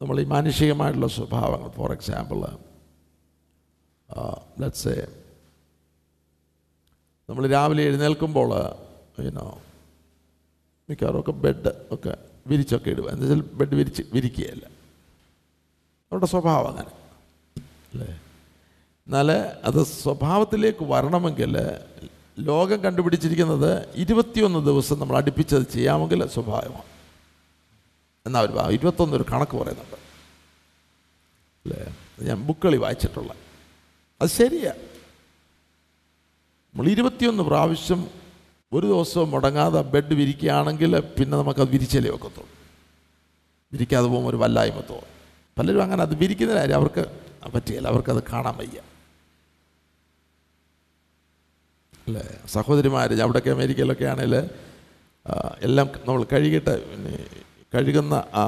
നമ്മൾ ഈ മാനുഷികമായിട്ടുള്ള സ്വഭാവങ്ങൾ ഫോർ എക്സാമ്പിൾ ലെറ്റ്സ് നമ്മൾ രാവിലെ എഴുന്നേൽക്കുമ്പോൾ പിന്നെ മിക്കവാറും ഒക്കെ ബെഡ് ഒക്കെ വിരിച്ചൊക്കെ ഇടുക. എന്താ വെച്ചാൽ ബെഡ് വിരിച്ച് വിരിക്കുകയല്ല. അവരുടെ സ്വഭാവം അങ്ങനെ. അല്ലേ? എന്നാൽ അത് സ്വഭാവത്തിലേക്ക് വരണമെങ്കിൽ ലോകം കണ്ടുപിടിച്ചിരിക്കുന്നത് ഇരുപത്തിയൊന്ന് ദിവസം നമ്മൾ അടുപ്പിച്ചത് ചെയ്യാമെങ്കിൽ സ്വഭാവമാണ്. എന്നാ അവർ ഇരുപത്തൊന്ന് ഒരു കണക്ക് പറയുന്നുണ്ട്. അല്ലേ? ഞാൻ ബുക്കുകളിൽ വായിച്ചിട്ടുള്ള. അത് ശരിയാ. നമ്മൾ ഇരുപത്തിയൊന്ന് പ്രാവശ്യം ഒരു ദിവസവും മുടങ്ങാതെ ബെഡ് വിരിക്കുകയാണെങ്കിൽ പിന്നെ നമുക്കത് വിരിച്ചലേ ഒക്കത്തുള്ളൂ. വിരിക്കാതെ പോകുമ്പോൾ ഒരു വല്ലായ്മ തോന്നും. പലരും അങ്ങനെ അത് വിരിക്കുന്ന കാര്യം അവർക്ക് പറ്റിയല്ല അവർക്കത് കാണാൻ വയ്യ. അല്ലേ? സഹോദരിമാർ അവിടെയൊക്കെ അമേരിക്കയിലൊക്കെ ആണെങ്കിൽ എല്ലാം നമ്മൾ കഴുകിയിട്ട് കഴുകുന്ന ആ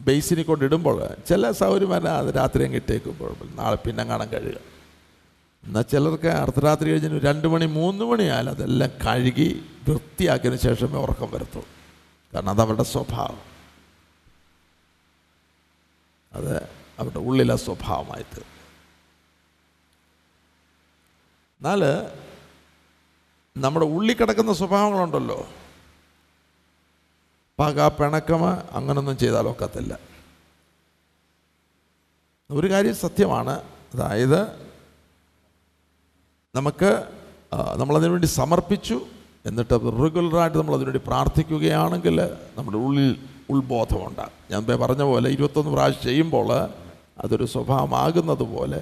ബേസിനെ കൊണ്ടിടുമ്പോൾ ചില സൗകര്യമാരെ അത് രാത്രി അങ്ങ് ഇട്ടേക്കുമ്പോൾ നാളെ പിന്നെ കാണാൻ കഴുകുക എന്നാൽ ചിലർക്ക് അർദ്ധരാത്രി കഴിഞ്ഞ് രണ്ട് മണി മൂന്ന് മണിയായാലും അതെല്ലാം കഴുകി വൃത്തിയാക്കിയതിന് ശേഷമേ ഉറക്കം വരത്തുള്ളൂ. കാരണം അത് അവരുടെ സ്വഭാവം. അത് അവരുടെ ഉള്ളിലെ സ്വഭാവമായിട്ട്. എന്നാൽ നമ്മുടെ ഉള്ളിൽ കിടക്കുന്ന സ്വഭാവങ്ങളുണ്ടല്ലോ. പക പിണക്കമ അങ്ങനൊന്നും ചെയ്താൽ ഒക്കത്തില്ല. ഒരു കാര്യം സത്യമാണ്. അതായത് നമുക്ക് നമ്മളതിനു വേണ്ടി സമർപ്പിച്ചു എന്നിട്ട് റെഗുലറായിട്ട് നമ്മൾ അതിനുവേണ്ടി പ്രാർത്ഥിക്കുകയാണെങ്കിൽ നമ്മുടെ ഉള്ളിൽ ഉത്ബോധമുണ്ടാകും ഞാൻ പറഞ്ഞ പോലെ ഇരുപത്തൊന്ന് പ്രാവശ്യം ചെയ്യുമ്പോൾ അതൊരു സ്വഭാവമാകുന്നത് പോലെ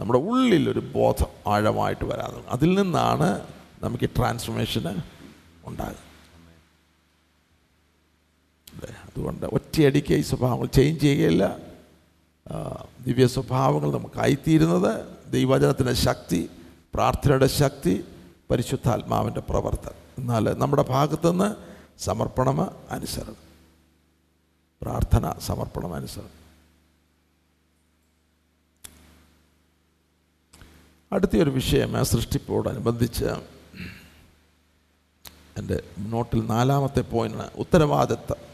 നമ്മുടെ ഉള്ളിൽ ഒരു ബോധം ആഴമായിട്ട് തുടങ്ങും. അതിൽ നിന്നാണ് നമുക്ക് ഈ ട്രാൻസ്ഫോർമേഷന് ഉണ്ടാകുന്നത്? അതുകൊണ്ട് ഒറ്റയടിക്ക് ഈ സ്വഭാവങ്ങൾ ചേഞ്ച് ചെയ്യുകയില്ല ദിവ്യ സ്വഭാവങ്ങൾ നമുക്കായിത്തീരുന്നത് ദൈവചനത്തിന്റെ ശക്തി പ്രാർത്ഥനയുടെ ശക്തി പരിശുദ്ധാത്മാവിന്റെ പ്രവർത്തനം. എന്നാൽ നമ്മുടെ ഭാഗത്തുനിന്ന് സമർപ്പണം അനുസരണം. പ്രാർത്ഥന സമർപ്പണം അനുസരണം. അടുത്തൊരു വിഷയം ആ സൃഷ്ടിപ്പോടനുബന്ധിച്ച് എന്റെ നോട്ടിൽ നാലാമത്തെ പോയിന്റ് ഉത്തരവാദിത്തം.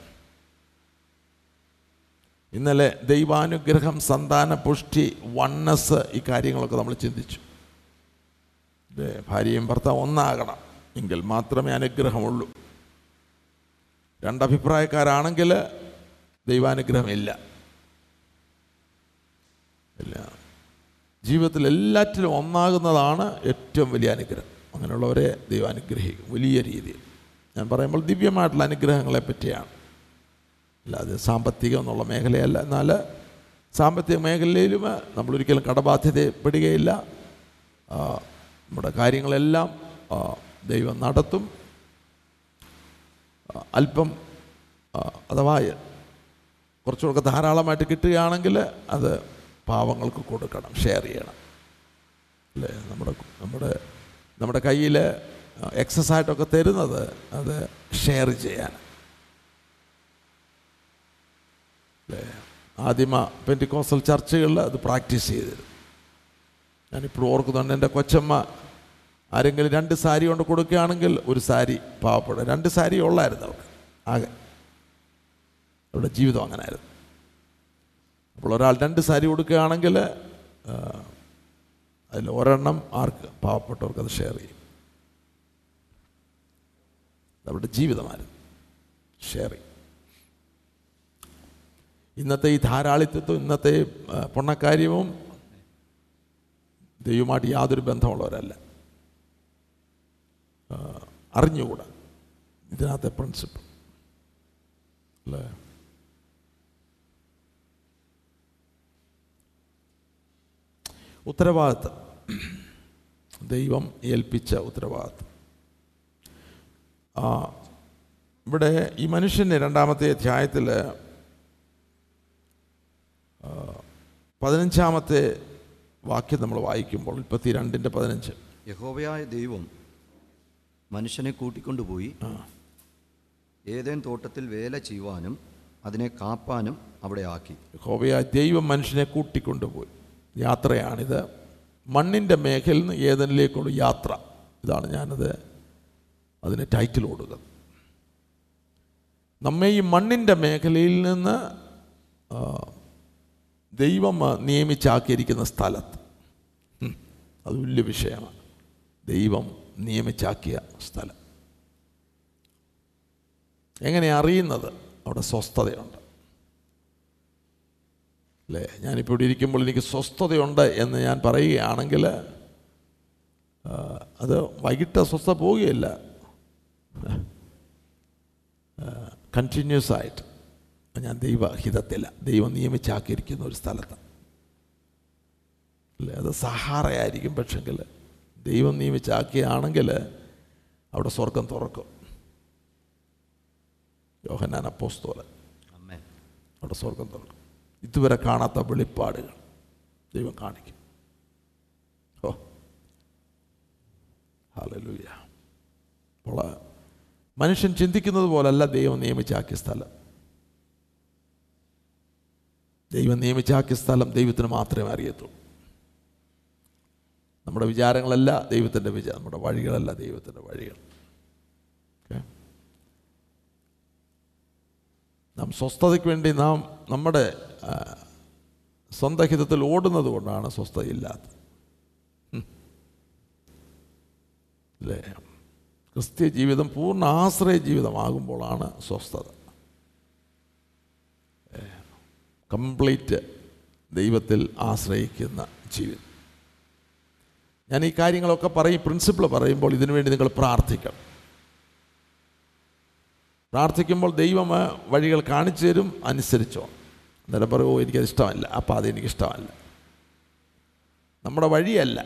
ഇന്നലെ ദൈവാനുഗ്രഹം സന്താന പുഷ്ടി വണ്ണസ് ഈ കാര്യങ്ങളൊക്കെ നമ്മൾ ചിന്തിച്ചു. ഭാര്യയും ഭർത്താവ് ഒന്നാകണം. എങ്കിൽ മാത്രമേ അനുഗ്രഹമുള്ളൂ. രണ്ടഭിപ്രായക്കാരാണെങ്കിൽ ദൈവാനുഗ്രഹമില്ല. ഇല്ല. ജീവിതത്തിൽ എല്ലാറ്റിലും ഒന്നാകുന്നതാണ് ഏറ്റവും വലിയ അനുഗ്രഹം. അങ്ങനെയുള്ളവരെ ദൈവം അനുഗ്രഹിക്കും വലിയ രീതിയിൽ. ഞാൻ പറയുമ്പോൾ ദിവ്യമായിട്ടുള്ള അനുഗ്രഹങ്ങളെ പറ്റിയാണ്. അല്ലാതെ സാമ്പത്തികം എന്നുള്ള മേഖലയല്ല. എന്നാൽ സാമ്പത്തിക മേഖലയിലും നമ്മളൊരിക്കലും കടബാധ്യതപ്പെടുകയില്ല. നമ്മുടെ കാര്യങ്ങളെല്ലാം ദൈവം നടത്തും. അല്പം അഥവാ കുറച്ചുകൂടെ ധാരാളമായിട്ട് കിട്ടുകയാണെങ്കിൽ അത് പാവങ്ങൾക്ക് കൊടുക്കണം ഷെയർ ചെയ്യണം. അല്ലേ? നമ്മുടെ നമ്മുടെ നമ്മുടെ കയ്യിൽ എക്സസ് ആയിട്ടൊക്കെ തരുന്നത് അത് ഷെയർ ചെയ്യാൻ. അല്ലേ? ആദിമ പെന്റിക്കോസൽ ചർച്ചകളിൽ അത് പ്രാക്ടീസ് ചെയ്തിരുന്നു. ഞാനിപ്പോൾ ഓർക്കുന്നുണ്ട് എന്റെ കൊച്ചമ്മ ആരെങ്കിലും രണ്ട് സാരി കൊണ്ട് കൊടുക്കുകയാണെങ്കിൽ ഒരു സാരി പാവപ്പെടും രണ്ട് സാരി ഉള്ളായിരുന്നു അവർക്ക് ആകെ. അവരുടെ ജീവിതം അങ്ങനെയായിരുന്നു അപ്പോൾ ഒരാൾ രണ്ട് സാരി കൊടുക്കുകയാണെങ്കിൽ അതിൽ ഒരെണ്ണം ആർക്ക് പാവപ്പെട്ടവർക്ക് അത് ഷെയർ ചെയ്യും. അവരുടെ ജീവിതമായിരുന്നു. ഷെയർ ചെയ്യും. ഇന്നത്തെ ഈ ധാരാളിത്വവും ഇന്നത്തെ പൊണ്ണക്കാര്യവും ദൈവമായിട്ട് യാതൊരു ബന്ധമുള്ളവരല്ല. അറിഞ്ഞുകൂടാ. ഇതിനകത്തെ പ്രിൻസിപ്പിൾ അല്ലേ? ഉത്തരവാദിത്തം. ദൈവം ഏൽപ്പിച്ച ഉത്തരവാദിത്തം. ആ, ഇവിടെ ഈ മനുഷ്യന് രണ്ടാമത്തെ അധ്യായത്തിൽ പതിനഞ്ചാമത്തെ വാക്യം നമ്മൾ വായിക്കുമ്പോൾ മുപ്പത്തി രണ്ടിന്റെ പതിനഞ്ച്. യഹോവയായ ദൈവം മനുഷ്യനെ കൂട്ടിക്കൊണ്ടുപോയി ഏതേൻ തോട്ടത്തിൽ വേല ചെയ്യുവാനും അതിനെ കാപ്പാനും അവിടെ ആക്കി. യഹോവയായ ദൈവം മനുഷ്യനെ കൂട്ടിക്കൊണ്ടുപോയി. യാത്രയാണിത്. മണ്ണിന്റെ മേഖലയിൽ നിന്ന് ഏതനിലേക്കുള്ള യാത്ര. ഇതാണ് ഞാനത് അതിന് ടൈറ്റിൽ കൊടുക്കുന്നത് നമ്മെ ഈ മണ്ണിന്റെ മേഖലയിൽ നിന്ന് ദൈവം നിയമിച്ചാക്കിയിരിക്കുന്ന സ്ഥലത്ത്. അത് വലിയ വിഷയമാണ്. ദൈവം നിയമിച്ചാക്കിയ സ്ഥലം. എങ്ങനെ അറിയുന്നത്? അവിടെ സ്വസ്ഥതയുണ്ട്. അല്ലേ? ഞാനിപ്പോൾ ഇവിടെ ഇരിക്കുമ്പോൾ എനിക്ക് സ്വസ്ഥതയുണ്ട് എന്ന് ഞാൻ പറയുകയാണെങ്കിൽ അത് വൈകിട്ട് സ്വസ്ഥ പോവുകയില്ല. കണ്ടിന്യൂസ് ആയിട്ട്. ഞാൻ ദൈവഹിതത്തില്ല ദൈവം നിയമിച്ചാക്കിയിരിക്കുന്ന ഒരു സ്ഥലത്ത്. അല്ലേ? അത് സഹാറയായിരിക്കും പക്ഷെങ്കിൽ ദൈവം നിയമിച്ചാക്കിയാണെങ്കിൽ അവിടെ സ്വർഗം തുറക്കും. യോഹനാൻ അപ്പോസ്തോല അവിടെ സ്വർഗം തുറക്കും. ഇതുവരെ കാണാത്ത വെളിപ്പാടുകൾ ദൈവം കാണിക്കും. ഓ. ഹാലലൂയ അപ്പോൾ മനുഷ്യൻ ചിന്തിക്കുന്നത് പോലല്ല ദൈവം നിയമിച്ചാക്കിയ സ്ഥലം. ദൈവം നിയമിച്ചാക്കിയ സ്ഥലം ദൈവത്തിന് മാത്രമേ അറിയത്തുള്ളൂ. നമ്മുടെ വിചാരങ്ങളല്ല ദൈവത്തിന്റെ വിചാരം നമ്മുടെ വഴികളല്ല ദൈവത്തിന്റെ വഴികൾ. നാം സ്വസ്ഥതയ്ക്ക് വേണ്ടി നാം നമ്മുടെ സ്വന്തഹിതത്തിൽ സ്വന്തം ഹിതത്തിൽ ഓടുന്നത് കൊണ്ടാണ് സ്വസ്ഥതയില്ലാത്തത്. അല്ലേ? ക്രിസ്ത്യ ജീവിതം പൂർണ ആശ്രയ ജീവിതമാകുമ്പോഴാണ് സ്വസ്ഥത. കംപ്ലീറ്റ് ദൈവത്തിൽ ആശ്രയിക്കുന്ന ജീവിതം ഞാൻ ഈ കാര്യങ്ങളൊക്കെ പറയും പ്രിൻസിപ്പിൾ പറയുമ്പോൾ ഇതിനു വേണ്ടി നിങ്ങൾ പ്രാർത്ഥിക്കണം. പ്രാർത്ഥിക്കുമ്പോൾ ദൈവം വഴികൾ കാണിച്ചു തരും അനുസരിച്ചോ അന്നേരം പറയും ഓ എനിക്കത് ഇഷ്ടമല്ല. അപ്പം അത് എനിക്കിഷ്ടമല്ല നമ്മുടെ വഴിയല്ല.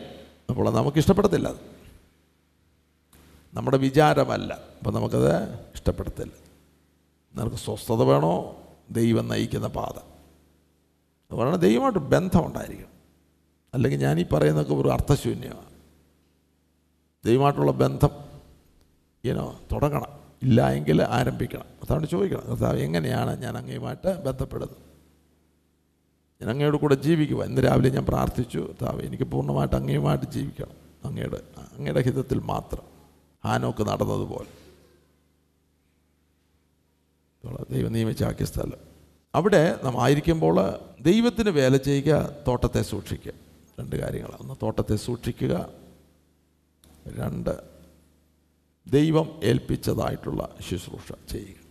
അപ്പോൾ നമുക്ക് ഇഷ്ടപ്പെടത്തില്ല അത്. നമ്മുടെ വിചാരമല്ല. അപ്പം നമുക്കത് ഇഷ്ടപ്പെടത്തില്ല. നിനക്ക് സ്വസ്ഥത വേണോ? ദൈവം നയിക്കുന്ന പാത. അതുകൊണ്ടാണ് ദൈവമായിട്ട് ബന്ധമുണ്ടായിരിക്കണം. അല്ലെങ്കിൽ ഞാൻ ഈ പറയുന്നതൊക്കെ ഒരു അർത്ഥശൂന്യമാണ്. ദൈവമായിട്ടുള്ള ബന്ധം ഇനോ തുടങ്ങണം. ഇല്ല എങ്കിൽ ആരംഭിക്കണം. അതാണ് ചോദിക്കണം കർത്താവ് എങ്ങനെയാണ് ഞാൻ അങ്ങയുമായിട്ട് ബന്ധപ്പെടുന്നത്? ഞാൻ അങ്ങയുടെ കൂടെ ജീവിക്കുക ഇന്ന് രാവിലെ ഞാൻ പ്രാർത്ഥിച്ചു കർത്താവ് എനിക്ക് പൂർണമായിട്ട് അങ്ങയുമായിട്ട് ജീവിക്കണം. അങ്ങയുടെ അങ്ങയുടെ ഹിതത്തിൽ മാത്രം. ഹാനോക്ക് നടന്നതുപോലെ. ദൈവം നിയമിച്ചാക്കിയ സ്ഥലം. അവിടെ നാം ആയിരിക്കുമ്പോൾ ദൈവത്തിന് വേല ചെയ്യുക തോട്ടത്തെ സൂക്ഷിക്കുക. രണ്ട് കാര്യങ്ങളാണ് ഒന്ന് തോട്ടത്തെ സൂക്ഷിക്കുക. രണ്ട് ദൈവം ഏൽപ്പിച്ചതായിട്ടുള്ള ശുശ്രൂഷ ചെയ്യുക.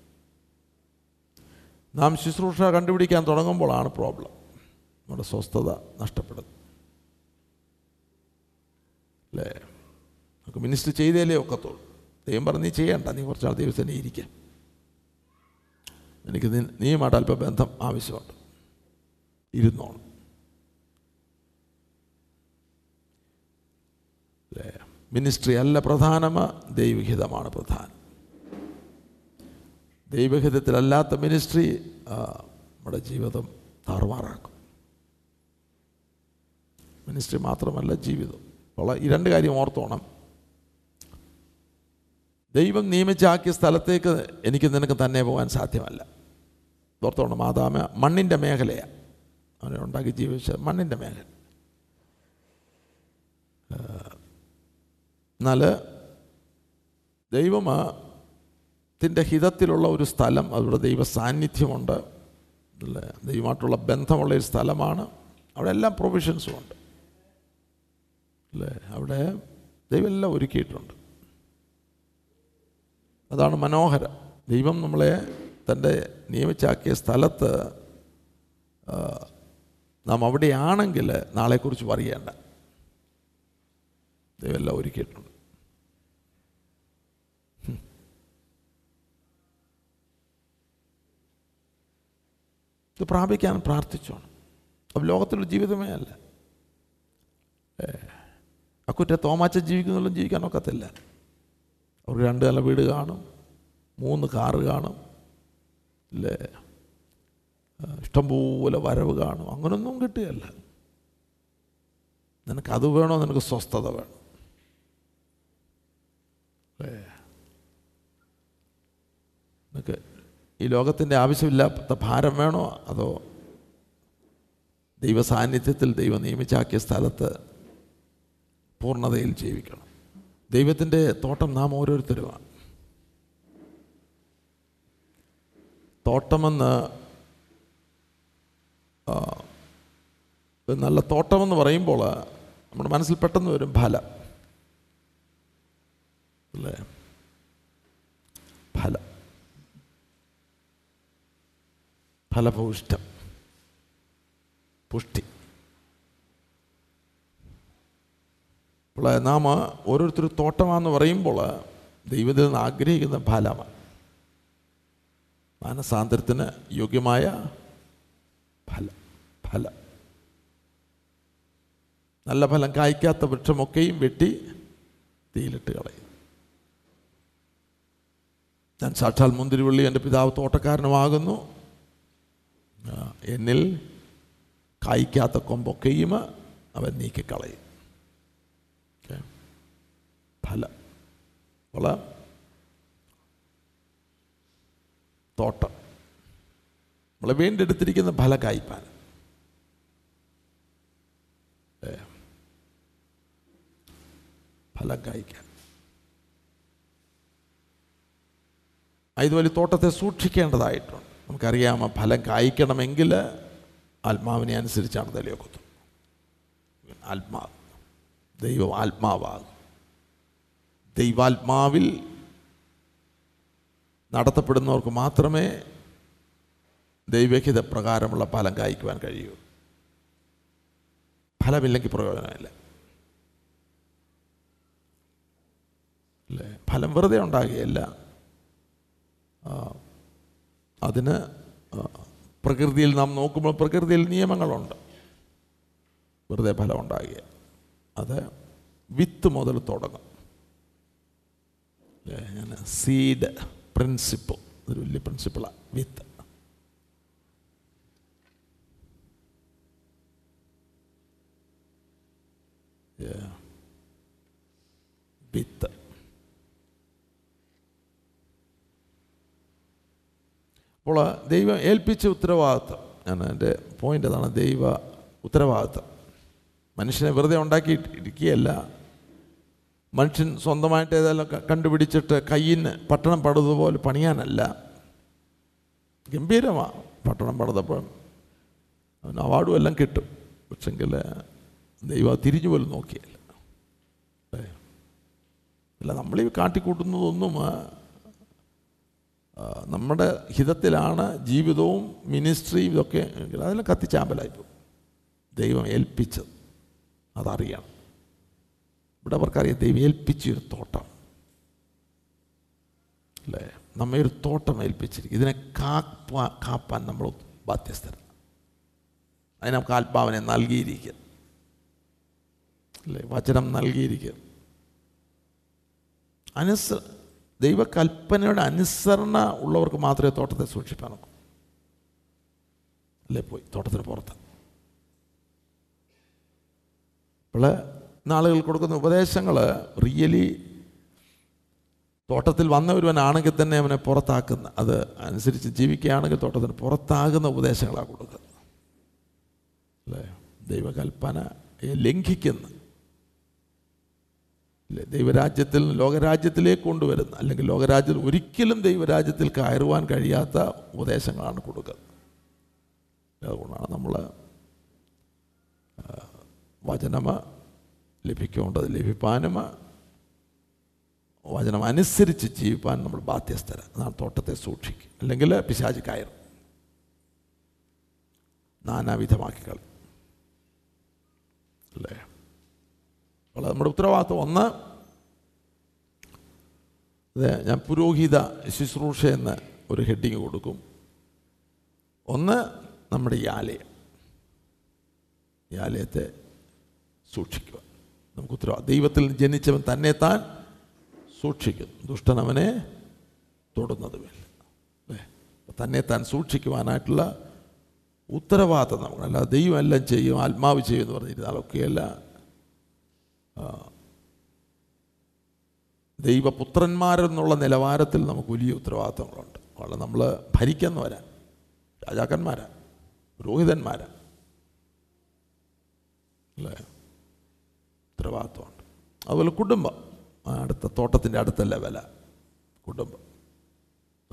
നാം ശുശ്രൂഷ കണ്ടുപിടിക്കാൻ തുടങ്ങുമ്പോഴാണ് പ്രോബ്ലം. നമ്മുടെ സ്വസ്ഥത നഷ്ടപ്പെടുന്നത്. അല്ലേ? നമുക്ക് മിനിസ്റ്റർ ചെയ്തേലേ ഒക്കത്തുള്ളൂ. ദൈവം പറഞ്ഞ് ചെയ്യണ്ട. നീ കുറച്ചാൾ ദൈവത്തിന് ഇരിക്കാം. എനിക്ക് നീയുമായിട്ട് അല്പ ബന്ധം ആവശ്യമുണ്ട്. ഇരുന്നോണം അല്ലേ? മിനിസ്ട്രി അല്ല പ്രധാനമ ദൈവഹിതമാണ് പ്രധാനം. ദൈവഹിതത്തിലല്ലാത്ത മിനിസ്ട്രി നമ്മുടെ ജീവിതം താറുമാറാക്കും. മിനിസ്ട്രി മാത്രമല്ല ജീവിതം. അപ്പോൾ ഈ രണ്ട് കാര്യം ഓർത്തോണം. ദൈവം നിയമിച്ചാക്കിയ സ്ഥലത്തേക്ക് എനിക്ക് നിനക്ക് തന്നെ പോകാൻ സാധ്യമല്ല. ഓർത്തോണം മാതാമ മണ്ണിന്റെ മേഖലയാണ് അവനെ ഉണ്ടാക്കി ജീവിച്ച മണ്ണിന്റെ മേഖല. എന്നാൽ ദൈവത്തിന്റെ ഹിതത്തിലുള്ള ഒരു സ്ഥലം അവിടെ ദൈവ സാന്നിധ്യമുണ്ട് അല്ലേ ദൈവമായിട്ടുള്ള ബന്ധമുള്ള ഒരു സ്ഥലമാണ്. അവിടെ എല്ലാം പ്രൊവിഷൻസും ഉണ്ട്. അല്ലേ? അവിടെ ദൈവം എല്ലാം ഒരുക്കിയിട്ടുണ്ട്. അതാണ് മനോഹരം. ദൈവം നമ്മളെ തന്റെ നിയമിച്ചാക്കിയ സ്ഥലത്ത് നാം അവിടെയാണെങ്കിൽ നാളെക്കുറിച്ച് പറയേണ്ട. ദൈവമെല്ലാം ഒരുക്കിയിട്ടുണ്ട്. ഇത് പ്രാപിക്കാൻ പ്രാർത്ഥിച്ചോണം. അപ്പം ലോകത്തിലുള്ള ജീവിതമേ അല്ല. അക്കുറ്റ തോമാച്ച ജീവിക്കുന്നുള്ള ജീവിക്കാൻ ഒക്കത്തില്ല. അവർക്ക് രണ്ട് നില വീട് കാണും മൂന്ന് കാറ് കാണും ഇല്ലേ ആ, ഇഷ്ടംപോലെ വരവ് കാണും. അങ്ങനൊന്നും കിട്ടുകയല്ല നിനക്കത് വേണോ? നിനക്ക് സ്വസ്ഥത വേണം. അല്ലേ നിനക്ക് ഈ ലോകത്തിന്റെ ആവശ്യമില്ലാത്ത ഭാരം വേണോ? അതോ ദൈവസാന്നിധ്യത്തിൽ ദൈവം നിയമിച്ചാക്കിയ സ്ഥലത്ത് പൂർണതയിൽ ജീവിക്കണം. ദൈവത്തിന്റെ തോട്ടം നാം ഓരോരുത്തരുമാണ്. തോട്ടമെന്ന് നല്ല തോട്ടമെന്ന് പറയുമ്പോൾ നമ്മുടെ മനസ്സിൽ പെട്ടെന്ന് വരും ഫലം. അല്ലേ? ഫല. ഫലഭൂഷ്ടം പുഷ്ടി. അപ്പോൾ നാം ഓരോരുത്തർ തോട്ടമാണെന്ന് പറയുമ്പോൾ ദൈവത്തിൽ നിന്ന് ആഗ്രഹിക്കുന്ന ഫലമാണ്. മാനസാന്തരത്തിന് യോഗ്യമായ ഫലം ഫലം. നല്ല ഫലം കായ്ക്കാത്ത വൃക്ഷമൊക്കെയും വെട്ടി തീയിലിട്ട് കളയും. ഞാൻ സാക്ഷാൽ മുന്തിരിവള്ളി എന്റെ പിതാവ് തോട്ടക്കാരനുമാകുന്നു. എന്നിൽ കായ്ക്കാത്ത കൊമ്പൊക്കെയും അവൻ നീക്കിക്കളയും. ഫല. ഫലം തോട്ടം. നമ്മൾ വീണ്ടെടുത്തിരിക്കുന്ന ഫല കായ്പാൻ. ഫലം കായ്ക്കാൻ. ഇതുപോലെ തോട്ടത്തെ സൂക്ഷിക്കേണ്ടതായിട്ടുണ്ട്. നമുക്കറിയാം ആ ഫലം കായ്ക്കണമെങ്കിൽ ആത്മാവിനെ അനുസരിച്ചാണ് തലയൊക്കത്തും. ആത്മാവ്. ദൈവം ആത്മാവാകും. ദൈവാത്മാവിൽ നടത്തപ്പെടുന്നവർക്ക് മാത്രമേ ദൈവഹിത പ്രകാരമുള്ള ഫലം കായ്ക്കുവാൻ കഴിയൂ. ഫലമില്ലെങ്കിൽ പ്രയോജനമില്ല. അല്ലേ? ഫലം വെറുതെ ഉണ്ടാകുകയല്ല. അതിന് പ്രകൃതിയിൽ നാം നോക്കുമ്പോൾ പ്രകൃതിയിൽ നിയമങ്ങളുണ്ട്. വെറുതെ ഫലം ഉണ്ടാകുക. അത് വിത്ത് മുതൽ തുടങ്ങും. ഞാൻ സീഡ് പ്രിൻസിപ്പിൾ ഒരു വലിയ പ്രിൻസിപ്പിളാണ് വിത്ത്. വിത്ത് അപ്പോൾ ദൈവം ഏൽപ്പിച്ച ഉത്തരവാദിത്വം. ഞാൻ എന്റെ പോയിന്റ് അതാണ് ദൈവ ഉത്തരവാദിത്വം. മനുഷ്യനെ വെറുതെ ഉണ്ടാക്കി ഇരിക്കുകയല്ല മനുഷ്യൻ സ്വന്തമായിട്ട് ഏതെല്ലാം കണ്ടുപിടിച്ചിട്ട് കയ്യിന് പട്ടണം പടുന്നതുപോലെ പണിയാനല്ല. ഗംഭീരമാണ് പട്ടണം പണിതപ്പോൾ. അവന് അവാർഡും എല്ലാം കിട്ടും. പക്ഷെങ്കിൽ ദൈവം തിരിഞ്ഞു പോലും നോക്കിയല്ല. അല്ല? നമ്മൾ ഈ കാട്ടിക്കൂട്ടുന്നതൊന്നും നമ്മുടെ ഹിതത്തിലാണ് ജീവിതവും മിനിസ്ട്രിയും ഇതൊക്കെ അതെല്ലാം കത്തിച്ചാമ്പലായിപ്പോൾ ദൈവം ഏൽപ്പിച്ചത്. അതറിയണം. ഇവിടെ അവർക്കറിയാം ദൈവം ഏൽപ്പിച്ചൊരു തോട്ടം. അല്ലേ? നമ്മെ ഒരു തോട്ടം ഏൽപ്പിച്ചിരിക്കും ഇതിനെ കാപ്പാ കാപ്പാൻ നമ്മൾ ബാധ്യസ്ഥരാണ് അതിന് നമുക്ക് ആത്മാവിനെ നൽകിയിരിക്കുക. അല്ലേ? വചനം നൽകിയിരിക്കുക. അനുസ ദൈവകൽപ്പനയുടെ അനുസരണ ഉള്ളവർക്ക് മാത്രമേ തോട്ടത്തെ സൂക്ഷിപ്പാൻ നോക്കൂ. അല്ലേ? പോയി തോട്ടത്തിന് പുറത്ത്. അപ്പോൾ നാളുകൾ കൊടുക്കുന്ന ഉപദേശങ്ങൾ റിയലി തോട്ടത്തിൽ വന്ന ഒരുവനാണെങ്കിൽ തന്നെ അവനെ പുറത്താക്കുന്ന അത് അനുസരിച്ച് ജീവിക്കുകയാണെങ്കിൽ തോട്ടത്തിന് പുറത്താകുന്ന ഉപദേശങ്ങളാണ് കൊടുക്കുന്നത് അല്ലേ? ദൈവകൽപ്പനയെ ലംഘിക്കുന്ന. ദൈവരാജ്യത്തിൽ ലോകരാജ്യത്തിലേക്ക് കൊണ്ടുവരുന്ന അല്ലെങ്കിൽ ലോകരാജ്യത്തിൽ ഒരിക്കലും ദൈവരാജ്യത്തിൽ കയറുവാൻ കഴിയാത്ത ഉപദേശങ്ങളാണ് കൊടുക്കുന്നത് അതുകൊണ്ടാണ് നമ്മൾ വചനമ ലഭിക്കേണ്ടത് ലഭിപ്പാനും വചനം അനുസരിച്ച് ജീവിപ്പാൻ നമ്മൾ ബാധ്യസ്ഥര. അതാണ് തോട്ടത്തെ സൂക്ഷിക്കും അല്ലെങ്കിൽ പിശാചി കയർ നാനാവിധമാക്കി കളി അല്ലേ? അപ്പോൾ നമ്മുടെ ഉത്തരവാദിത്വം. ഒന്ന് അതെ ഞാൻ പുരോഹിത ശുശ്രൂഷ എന്ന് ഒരു ഹെഡിങ് കൊടുക്കും. ഒന്ന് നമ്മുടെ ഈ ആലയം. ഈ ആലയത്തെ സൂക്ഷിക്കുക. നമുക്ക് ഉത്തരവാദിത്വം ദൈവത്തിൽ ജനിച്ചവൻ തന്നെ താൻ സൂക്ഷിക്കുന്നു ദുഷ്ടൻ അവനെ തൊടുന്നതുമില്ല അല്ലേ? തന്നെ താൻ സൂക്ഷിക്കുവാനായിട്ടുള്ള ഉത്തരവാദിത്തം നമുക്ക്. അല്ല ദൈവം എല്ലാം ചെയ്യും ആത്മാവ് ചെയ്യും എന്ന് പറഞ്ഞിരുന്നാലൊക്കെയല്ല ദൈവപുത്രന്മാരെന്നുള്ള നിലവാരത്തിൽ നമുക്ക് വലിയ ഉത്തരവാദിത്തങ്ങളുണ്ട്. അവിടെ നമ്മൾ ഭരിക്കുന്നവരാ. രാജാക്കന്മാരാ. പുരോഹിതന്മാരാ. അല്ലേ? ഉത്തരവാദിത്തമുണ്ട് അതുപോലെ കുടുംബം. അടുത്ത തോട്ടത്തിന്റെ അടുത്ത ലെവല കുടുംബം.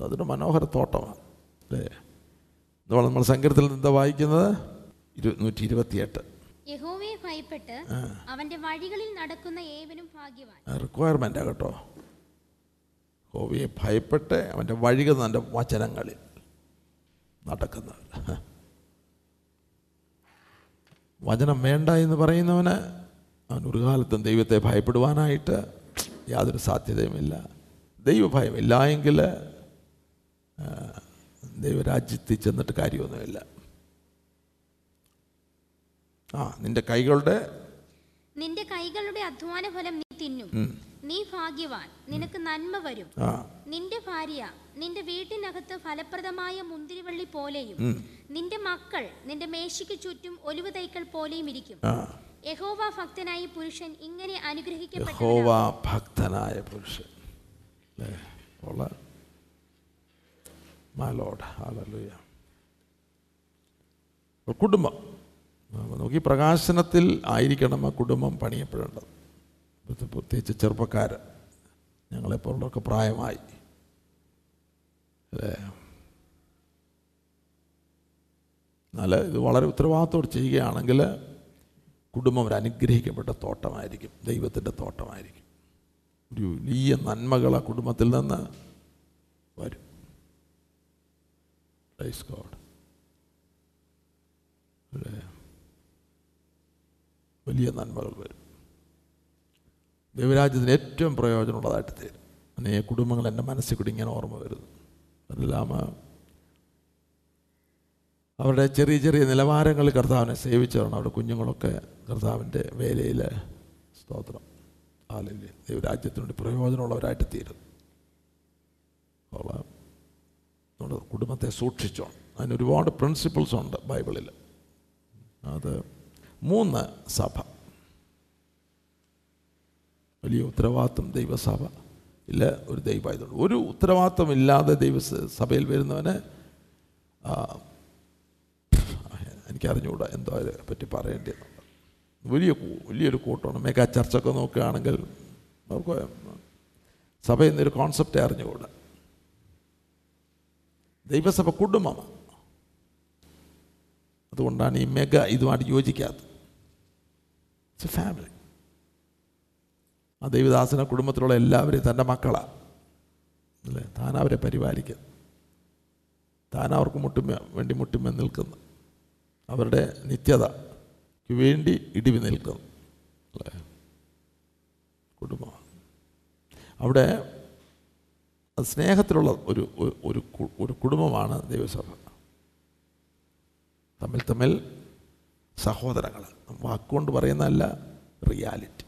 അതൊരു മനോഹര തോട്ടമാണ്. അല്ലേ? ഇതുപോലെ നമ്മൾ സങ്കീർത്തിൽ എന്താ വായിക്കുന്നത്? ഇരുന്നൂറ്റി നൂറ്റി ഇരുപത്തിയെട്ട് യഹോവയെ ഭയപ്പെട്ട് അവന്റെ വഴികളിൽ നടക്കുന്ന ഏവനും ഭാഗ്യവാൻ. റിക്വയർമെന്റാണ് കേട്ടോ. ഹോവിയെ ഭയപ്പെട്ട് അവന്റെ വഴികൾ എന്റെ വചനങ്ങളിൽ നടക്കുന്നവർ. വചനം വേണ്ട എന്ന് പറയുന്നവന് അവൻ ഒരു കാലത്തും ദൈവത്തെ ഭയപ്പെടുവാനായിട്ട് യാതൊരു സാധ്യതയുമില്ല. ദൈവഭയം ഇല്ല എങ്കിൽ ദൈവരാജ്യത്തിൽ ചെന്നിട്ട് കാര്യമൊന്നുമില്ല. ആ നിന്റെ കൈകളുടെ നിന്റെ കൈകളുടെ അധ്വാന ഫലം നീ തിന്നും. നീ ഭാഗ്യവാൻ. നിനക്ക് നന്മ വരും. നിന്റെ ഭാര്യ നിന്റെ വീട്ടിനകത്ത് ഫലപ്രദമായ മുന്തിരിവള്ളി പോലെയും നിന്റെ മക്കൾ നിന്റെ മേശയ്ക്ക് ചുറ്റും ഒലിവ് തൈക്കൾ പോലെയും ഇരിക്കും. യഹോവ ഭക്തനായ പുരുഷൻ ഇങ്ങനെ യഹോവ ഭക്തനായ പുരുഷൻ. അല്ലേ ഉള്ള മാലോഡ് ഹാലലുയ കുടുംബം. നമുക്ക് ഈ പ്രകാശനത്തിൽ ആയിരിക്കണം ആ കുടുംബം പണിയപ്പെടേണ്ടത്. ഇത് പ്രത്യേകിച്ച് ചെറുപ്പക്കാർ ഞങ്ങളെപ്പോലുള്ളവർക്ക് പ്രായമായി. അല്ലേ? എന്നാൽ ഇത് വളരെ ഉത്തരവാദിത്തോട് ചെയ്യുകയാണെങ്കിൽ കുടുംബം ഒരു അനുഗ്രഹിക്കപ്പെട്ട തോട്ടമായിരിക്കും ദൈവത്തിന്റെ തോട്ടമായിരിക്കും. ഒരു വലിയ നന്മകൾ ആ കുടുംബത്തിൽ നിന്ന് വരും. ഐസ് ഗോഡ് വലിയ നന്മകൾ വരും. ദൈവരാജ്യത്തിന് ഏറ്റവും പ്രയോജനമുള്ളതായിട്ട് തീരും. അനേക കുടുംബങ്ങൾ എന്റെ മനസ്സിൽ കൂടി ഇങ്ങനെ ഓർമ്മ വരുന്നു. അതെല്ലാം അവരുടെ ചെറിയ ചെറിയ നിലവാരങ്ങൾ കർത്താവിനെ സേവിച്ചവരാണ്. അവരുടെ കുഞ്ഞുങ്ങളൊക്കെ കർത്താവിന്റെ വേലയിൽ സ്തോത്രം. അല്ലെങ്കിൽ ദൈവരാജ്യത്തിന് വേണ്ടി പ്രയോജനമുള്ളവരായിട്ട് തീരും. നമ്മുടെ കുടുംബത്തെ സൂക്ഷിച്ചോണം. അതിന് ഒരുപാട് പ്രിൻസിപ്പിൾസ് ഉണ്ട് ബൈബിളിൽ. അത് മൂന്ന് സഭ. വലിയ ഉത്തരവാദിത്വം ദൈവസഭ. ഇല്ല ഒരു ദൈവമായതുകൊണ്ട്. ഒരു ഉത്തരവാദിത്വം ഇല്ലാതെ ദൈവ സഭയിൽ വരുന്നവന് എനിക്കറിഞ്ഞുകൂടാ എന്തോ അതിനെ പറ്റി പറയേണ്ടത് വലിയ വലിയൊരു കൂട്ടമാണ് മെഗാ ചർച്ചൊക്കെ നോക്കുകയാണെങ്കിൽ നമുക്ക് സഭ എന്നൊരു കോൺസെപ്റ്റ് അറിഞ്ഞുകൂടാ. ദൈവസഭ കുടുംബമാണ്. അതുകൊണ്ടാണ് ഈ മെഗ ഇതുമായിട്ട് യോജിക്കാത്തത്. ഇറ്റ്സ് എ ഫാമിലി ആ ദൈവദാസന കുടുംബത്തിലുള്ള എല്ലാവരെയും തന്റെ മക്കളാണ് അല്ലേ? താൻ അവരെ പരിപാലിക്കുന്നു താൻ അവർക്ക് മുട്ടുമ വേണ്ടി മുട്ടുമേ നിൽക്കുന്നു. അവരുടെ നിത്യതയ്ക്ക് വേണ്ടി ഇടിവി നിൽക്കുന്നു അല്ലേ? കുടുംബം അവിടെ സ്നേഹത്തിലുള്ള ഒരു ഒരു- ഒരു കുടുംബമാണ് ദൈവസഭ. തമ്മിൽ തമ്മിൽ സഹോദരങ്ങൾ. വാക്കുകൊണ്ട് പറയുന്നതല്ല റിയാലിറ്റി.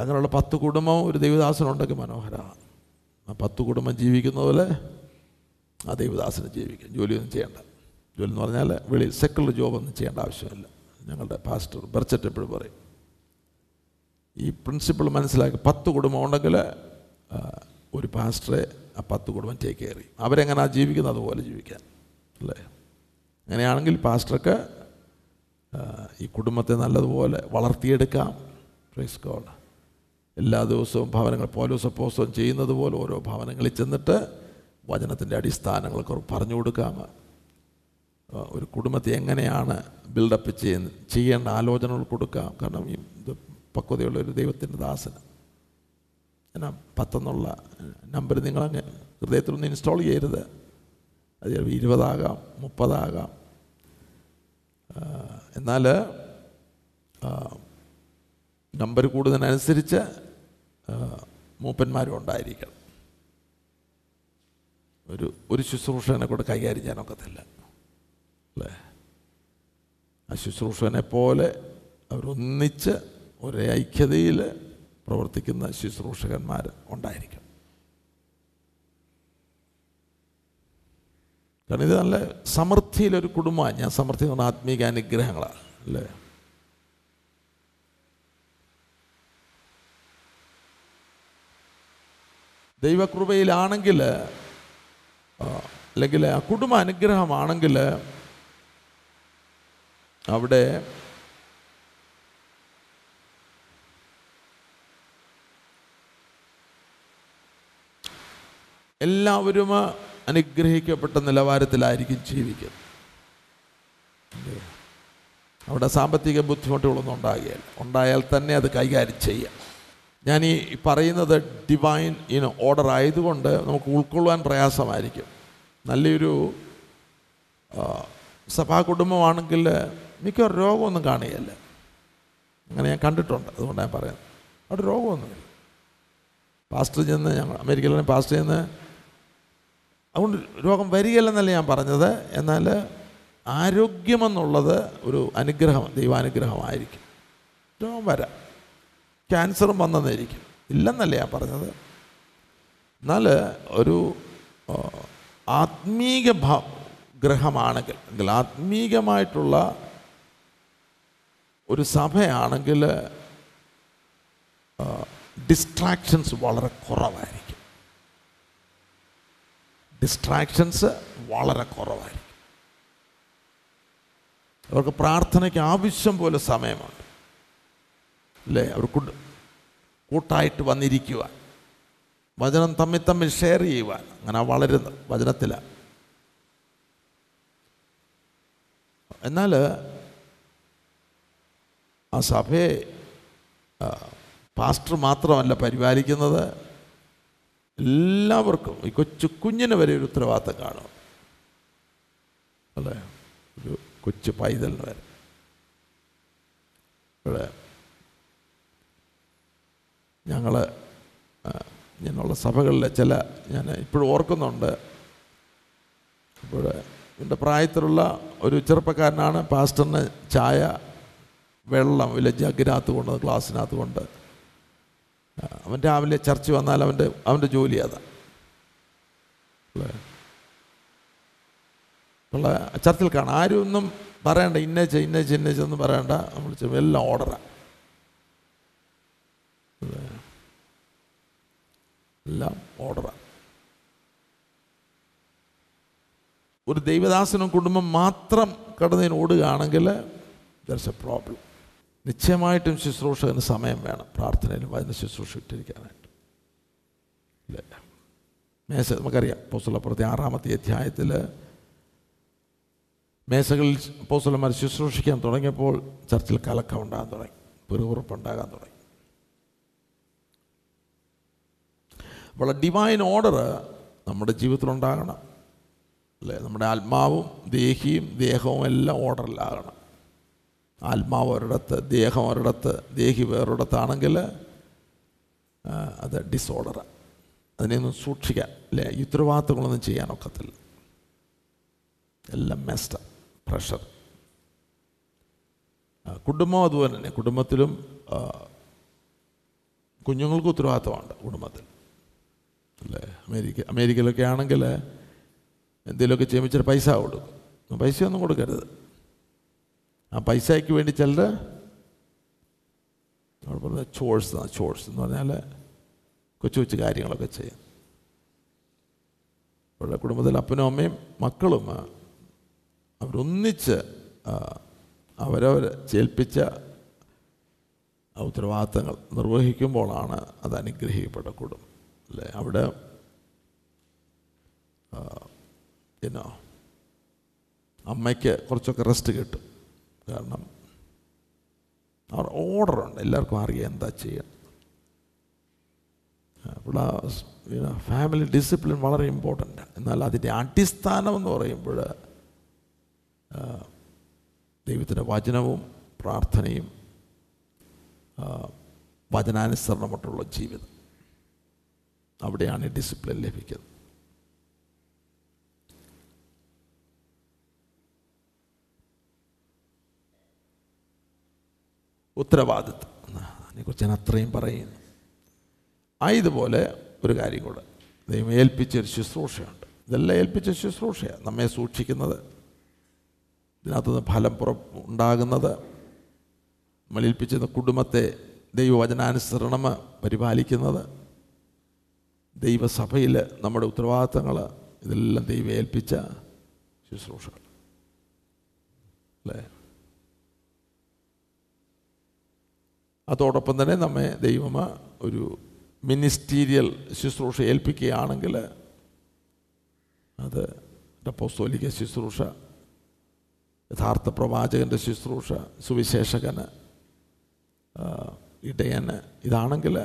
അങ്ങനെയുള്ള പത്ത് കുടുംബം ഒരു ദൈവദാസനുണ്ടെങ്കിൽ മനോഹരമാണ്. ആ പത്ത് കുടുംബം ജീവിക്കുന്ന പോലെ ആ ദൈവദാസന് ജീവിക്കും. ജോലിയൊന്നും ചെയ്യേണ്ട. ജോലി എന്ന് പറഞ്ഞാൽ വെളി സെക്കുലർ ജോബൊന്നും ചെയ്യേണ്ട ആവശ്യമില്ല. ഞങ്ങളുടെ പാസ്റ്റർ ബർച്ചറ്റ് എപ്പോഴും പറയും. ഈ പ്രിൻസിപ്പിൾ മനസ്സിലാക്കി പത്ത് കുടുംബം ഉണ്ടെങ്കിൽ ഒരു പാസ്റ്ററെ ആ പത്ത് കുടുംബം ടേക്ക് ചെയ്യും. അവരെങ്ങനെ ജീവിക്കുന്നത്? അതുപോലെ ജീവിക്കാൻ അല്ലേ? അങ്ങനെയാണെങ്കിൽ പാസ്റ്റർക്ക് ഈ കുടുംബത്തെ നല്ലതുപോലെ വളർത്തിയെടുക്കാം. പ്രൈസ് ഗോഡ് എല്ലാ ദിവസവും ഭവനങ്ങൾ പോലോസ് അപ്പോസ്തലൻ ചെയ്യുന്നത് പോലെ ഓരോ ഭവനങ്ങളിൽ ചെന്നിട്ട് വചനത്തിന്റെ അടിസ്ഥാനങ്ങളൊക്കെ പറഞ്ഞു കൊടുക്കാം. ഒരു കുടുംബത്തെ എങ്ങനെയാണ് ബിൽഡപ്പ് ചെയ്യുന്ന ചെയ്യേണ്ട ആലോചനകൾ കൊടുക്കാം. കാരണം ഈ പക്വതയുള്ള ഒരു ദൈവത്തിന്റെ ദാസന്. എന്നാ പത്തെന്നുള്ള നമ്പർ നിങ്ങളങ്ങ് ഹൃദയത്തിലൊന്ന് ഇൻസ്റ്റാൾ ചെയ്യരുത്. അത് ചിലപ്പോൾ ഇരുപതാകാം മുപ്പതാകാം. എന്നാൽ നമ്പർ കൂടുന്നതിനനുസരിച്ച് മൂപ്പന്മാരും ഉണ്ടായിരിക്കണം. ഒരു ഒരു ശുശ്രൂഷനെ കൂടെ കൈകാര്യം ചെയ്യാനൊക്കത്തില്ല. അല്ലേ ശുശ്രൂഷനെ പോലെ അവരൊന്നിച്ച് ഒരേ ഐക്യതയിൽ പ്രവർത്തിക്കുന്ന ശുശ്രൂഷകന്മാർ ഉണ്ടായിരിക്കും കാരണം ഇത് നല്ല സമൃദ്ധിയിലൊരു കുടുംബമാണ്. ഞാൻ സമൃദ്ധി എന്ന് പറഞ്ഞാൽ ആത്മീക അനുഗ്രഹങ്ങളാണ് അല്ലേ? ദൈവകൃപയിലാണെങ്കിൽ അല്ലെങ്കിൽ ആ കുടുംബ അനുഗ്രഹമാണെങ്കിൽ അവിടെ എല്ലാവരും അനുഗ്രഹിക്കപ്പെട്ട നിലവാരത്തിലായിരിക്കും ജീവിക്കുന്നത്? അവിടെ സാമ്പത്തിക ബുദ്ധിമുട്ടുകളൊന്നും ഉണ്ടാകുകയില്ല. ഉണ്ടായാൽ തന്നെ അത് കൈകാര്യം ചെയ്യാം. ഞാൻ ഈ പറയുന്നത് ഡിവൈൻ ഇൻ ഓർഡർ ആയതുകൊണ്ട് നമുക്ക് ഉൾക്കൊള്ളുവാൻ പ്രയാസമായിരിക്കും. നല്ലൊരു സഭാ കുടുംബമാണെങ്കിൽ മിക്ക രോഗമൊന്നും കാണുകയല്ല. അങ്ങനെ ഞാൻ കണ്ടിട്ടുണ്ട് അതുകൊണ്ട് ഞാൻ പറയുന്നത്. അവിടെ രോഗമൊന്നുമില്ല. പാസ്റ്റർ ചെന്ന് ഞങ്ങൾ അമേരിക്കയിലെ പാസ്റ്റർ ചെന്ന് അതുകൊണ്ട് രോഗം വരികയില്ലെന്നല്ല ഞാൻ പറഞ്ഞത്. എന്നാൽ ആരോഗ്യമെന്നുള്ളത് ഒരു അനുഗ്രഹം ദൈവാനുഗ്രഹമായിരിക്കും. രോഗം വരാം. ക്യാൻസറും വന്നെന്നിരിക്കും ഇല്ലെന്നല്ല ഞാൻ പറഞ്ഞത്. എന്നാൽ ഒരു ആത്മീക ഗ്രഹമാണെങ്കിൽ ആത്മീകമായിട്ടുള്ള ഒരു സഭയാണെങ്കിൽ ഡിസ്ട്രാക്ഷൻസ് വളരെ കുറവായിരിക്കും. ഡിസ്ട്രാക്ഷൻസ് വളരെ കുറവായിരിക്കും. അവർക്ക് പ്രാർത്ഥനയ്ക്ക് ആവശ്യം പോലെ സമയമുണ്ട്. അല്ലേ? അവർ കൂട്ട് കൂട്ടായിട്ട് വന്നിരിക്കുവാൻ വചനം തമ്മിൽ തമ്മിൽ ഷെയർ ചെയ്യുവാൻ അങ്ങനെ വളരുന്നു വചനത്തിലാണ്. എന്നാൽ ആ സഭയെ പാസ്റ്റർ മാത്രമല്ല പരിപാലിക്കുന്നത്. എല്ലാവർക്കും ഈ കൊച്ചു കുഞ്ഞിന് വരെ ഒരു ഉത്തരവാദിത്തം കാണും. അല്ലേ? ഒരു കൊച്ചു പൈതലിന് വരെ. ഇവിടെ ഞങ്ങൾ ഇങ്ങനെയുള്ള സഭകളിലെ ചില ഞാൻ ഇപ്പോഴും ഓർക്കുന്നുണ്ട്. ഇപ്പോഴേ എന്റെ പ്രായത്തിലുള്ള ഒരു ചെറുപ്പക്കാരനാണ് പാസ്റ്ററിന് ചായ വെള്ളം ഇല്ല ജഗ്ഗിനകത്ത് കൊണ്ട് ഗ്ലാസ്സിനകത്ത് കൊണ്ട്. അവൻ രാവിലെ ചർച്ച് വന്നാൽ അവന്റെ അവന്റെ ജോലി അതാ. ഉള്ള. ചർച്ചിൽ കാണാം. ആരും ഒന്നും പറയണ്ട ഇന്നേച്ച ഇന്നേച്ച ഇന്നേച്ച ഒന്നും പറയണ്ട. നമ്മൾ ചെയ്യും എല്ലാം ഓർഡറാണ് എല്ലാം ഓർഡറാണ് ഒരു ദൈവദാസനും കുടുംബം മാത്രം കടന്നതിന് ഓടുകയാണെങ്കിൽ ദർസ് എ പ്രോബ്ലം നിശ്ചയമായിട്ടും ശുശ്രൂഷകന് സമയം വേണം. പ്രാർത്ഥനയിലും അതിന് ശുശ്രൂഷ ഇട്ടിരിക്കാനായിട്ട്. ഇല്ല മേശ നമുക്കറിയാം. പോസ്തുലപ്പുറത്തെ ആറാമത്തെ അധ്യായത്തിൽ മേശകളിൽ പോസ്തുലന്മാർ ശുശ്രൂഷിക്കാൻ തുടങ്ങിയപ്പോൾ ചർച്ചിൽ കലക്കം ഉണ്ടാകാൻ തുടങ്ങി. പെറുപുറപ്പുണ്ടാകാൻ തുടങ്ങി. അപ്പോൾ ഡിവൈൻ ഓർഡർ നമ്മുടെ ജീവിതത്തിലുണ്ടാകണം. അല്ലേ? നമ്മുടെ ആത്മാവും ദേഹിയും ദേഹവും എല്ലാം ഓർഡറിലാകണം ആത്മാവ് ഒരിടത്ത് ദേഹം ഒരിടത്ത് ദേഹി വേറൊരിടത്താണെങ്കിൽ അത് ഡിസോർഡറാണ് അതിനെയൊന്നും സൂക്ഷിക്കാൻ അല്ലേ? ഈ ഉത്തരവാദിത്തങ്ങളൊന്നും ചെയ്യാനൊക്കത്തില്ല എല്ലാം മെസ്റ്റ പ്രഷർ കുടുംബം അതുപോലെ തന്നെ. കുടുംബത്തിലും കുഞ്ഞുങ്ങൾക്ക് ഉത്തരവാദിത്തമുണ്ട് കുടുംബത്തിൽ. അല്ലേ? അമേരിക്ക അമേരിക്കയിലൊക്കെ ആണെങ്കിൽ എന്തെങ്കിലുമൊക്കെ ചെയ്യുമ്പോൾ ഇച്ചിരി പൈസ കൊടുക്കും. പൈസയൊന്നും കൊടുക്കരുത്. ആ പൈസയ്ക്ക് വേണ്ടി ചിലർ നമ്മൾ പറഞ്ഞ ചോഴ്സ് ചോഴ്സ് എന്ന് പറഞ്ഞാൽ കൊച്ചു കൊച്ചു കാര്യങ്ങളൊക്കെ ചെയ്യും. അവരുടെ കുടുംബത്തിൽ അപ്പനും അമ്മയും മക്കളും അവരൊന്നിച്ച് അവരവർ ചേൽപ്പിച്ച ഉത്തരവാദിത്തങ്ങൾ നിർവഹിക്കുമ്പോഴാണ് അത് അനുഗ്രഹിക്കപ്പെട്ട കുടുംബം അല്ലേ? അവിടെ എന്നോ അമ്മയ്ക്ക് കുറച്ചൊക്കെ റെസ്റ്റ് കിട്ടും. കാരണം അവർ ഓർഡർ ഉണ്ട് എല്ലാവർക്കും അറിയാം എന്താ ചെയ്യണം അപ്പോൾ ഫാമിലി ഡിസിപ്ലിൻ വളരെ ഇമ്പോർട്ടന്റ് എന്നാൽ അതിന്റെ അടിസ്ഥാനം എന്ന് പറയുമ്പോൾ ദൈവത്തിന്റെ വചനവും പ്രാർത്ഥനയും വചനാനുസരണമായിട്ടുള്ള ജീവിതം. അവിടെയാണ് ഡിസിപ്ലിൻ ലഭിക്കുന്നത്. ഉത്തരവാദിത്വം. അതിനെക്കുറിച്ച് ഞാൻ അത്രയും പറയുന്നു. ആയതുപോലെ ഒരു കാര്യം കൂടെ. ദൈവം ഏൽപ്പിച്ചൊരു ശുശ്രൂഷയുണ്ട്. ഇതെല്ലാം ഏൽപ്പിച്ച ശുശ്രൂഷയാണ് നമ്മെ സൂക്ഷിക്കുന്നത് ഇതിനകത്തുനിന്ന് ഫലം പുറ ഉണ്ടാകുന്നത് നമ്മളേൽപ്പിച്ചിരുന്ന കുടുംബത്തെ ദൈവവചനാനുസരണം പരിപാലിക്കുന്നത് ദൈവസഭയിൽ നമ്മുടെ ഉത്തരവാദിത്തങ്ങൾ ഇതെല്ലാം ദൈവം ഏൽപ്പിച്ച ശുശ്രൂഷകൾ. അല്ലേ? അതോടൊപ്പം തന്നെ നമ്മെ ദൈവമ ഒരു മിനിസ്റ്റീരിയൽ ശുശ്രൂഷ ഏൽപ്പിക്കുകയാണെങ്കിൽ അത് അപ്പോസ്തോലിക ശുശ്രൂഷ യഥാർത്ഥ പ്രവാചകന്റെ ശുശ്രൂഷ സുവിശേഷകന് ഇടയന് ഇതാണെങ്കിൽ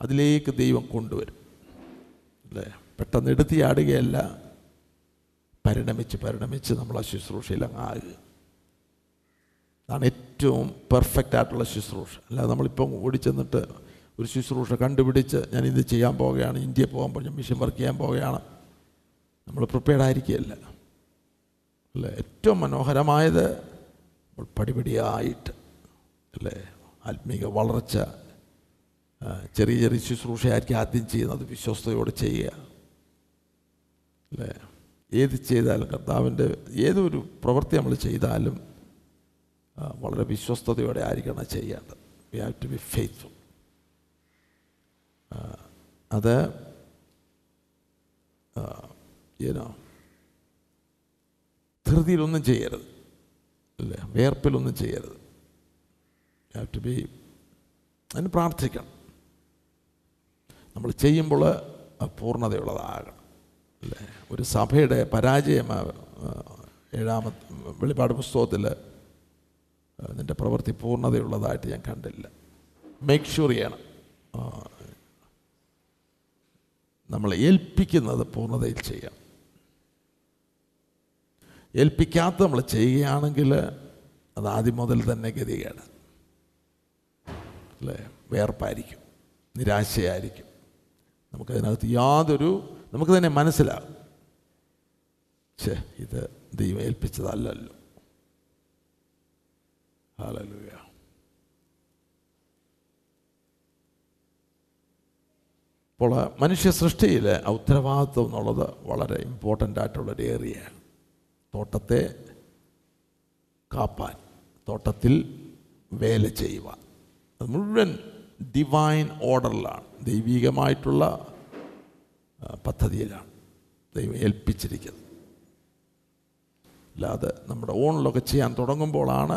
അതിലേക്ക് ദൈവം കൊണ്ടുവരും. അല്ലേ? പെട്ടെന്ന് എടുത്തിയാടുകയല്ല പരിണമിച്ച് പരിണമിച്ച് നമ്മൾ ആ ശുശ്രൂഷയിൽ അങ്ങ് അതാണ് ഏറ്റവും പെർഫെക്റ്റ് ആയിട്ടുള്ള ശുശ്രൂഷ. അല്ലാതെ നമ്മളിപ്പം ഓടിച്ചെന്നിട്ട് ഒരു ശുശ്രൂഷ കണ്ടുപിടിച്ച് ഞാൻ ഇത് ചെയ്യാൻ പോവുകയാണ് ഇന്ത്യയിൽ പോകാൻ പറഞ്ഞു മിഷൻ വർക്ക് ചെയ്യാൻ പോവുകയാണ്. നമ്മൾ പ്രിപ്പയർഡ് ആയിരിക്കുകയല്ല. അല്ലേ? ഏറ്റവും മനോഹരമായത് പടിപടിയായിട്ട് അല്ലേ? ആത്മീക വളർച്ച ചെറിയ ചെറിയ ശുശ്രൂഷയായിരിക്കും ആദ്യം ചെയ്യുന്നത് വിശ്വസ്തയോടെ ചെയ്യുക. അല്ലേ? ഏത് ചെയ്താലും കർത്താവിന്റെ ഏതൊരു പ്രവൃത്തി നമ്മൾ ചെയ്താലും വളരെ വിശ്വസ്തയോടെ ആയിരിക്കണം ചെയ്യേണ്ടത്. We have to be faithful അത് ഏനോ ധൃതിയിലൊന്നും ചെയ്യരുത്. അല്ലേ? വേർപ്പിലൊന്നും ചെയ്യരുത്. ഹാവ് ടു ബി അതിന് പ്രാർത്ഥിക്കണം. നമ്മൾ ചെയ്യുമ്പോൾ പൂർണതയുള്ളതാകണം. അല്ലേ? ഒരു സഭയുടെ പരാജയം ഏഴാമത്തെ വെളിപാട് പുസ്തകത്തിൽ നിന്റെ പ്രവൃത്തി പൂർണതയുള്ളതായിട്ട് ഞാൻ കണ്ടില്ല. മേക്ക് ഷുവർ ചെയ്യണം. നമ്മൾ ഏൽപ്പിക്കുന്നത് പൂർണതയിൽ ചെയ്യാം. ഏൽപ്പിക്കാത്ത നമ്മൾ ചെയ്യുകയാണെങ്കിൽ അത് ആദ്യം മുതൽ തന്നെ ഗതികേട്. അല്ലേ? വേർപ്പായിരിക്കും. നിരാശയായിരിക്കും. നമുക്കതിനകത്ത് യാതൊരു നമുക്ക് തന്നെ മനസ്സിലാകും. ഛേ ഇത് ദൈവം ഏൽപ്പിച്ചതല്ലല്ലോ. ഹാലലൂയ അപ്പോൾ മനുഷ്യ സൃഷ്ടിയിൽ ഉത്തരവാദിത്വം എന്നുള്ളത് വളരെ ഇമ്പോർട്ടന്റ് ആയിട്ടുള്ളൊരു ഏറിയയാണ് തോട്ടത്തെ കാപ്പാൻ തോട്ടത്തിൽ വേല ചെയ്യുവാൻ അത് മുഴുവൻ ഡിവൈൻ ഓർഡറിലാണ് ദൈവികമായിട്ടുള്ള പദ്ധതിയിലാണ് ദൈവം ഏൽപ്പിച്ചിരിക്കുന്നത്. അല്ലാതെ നമ്മുടെ ഓണിലൊക്കെ ചെയ്യാൻ തുടങ്ങുമ്പോഴാണ്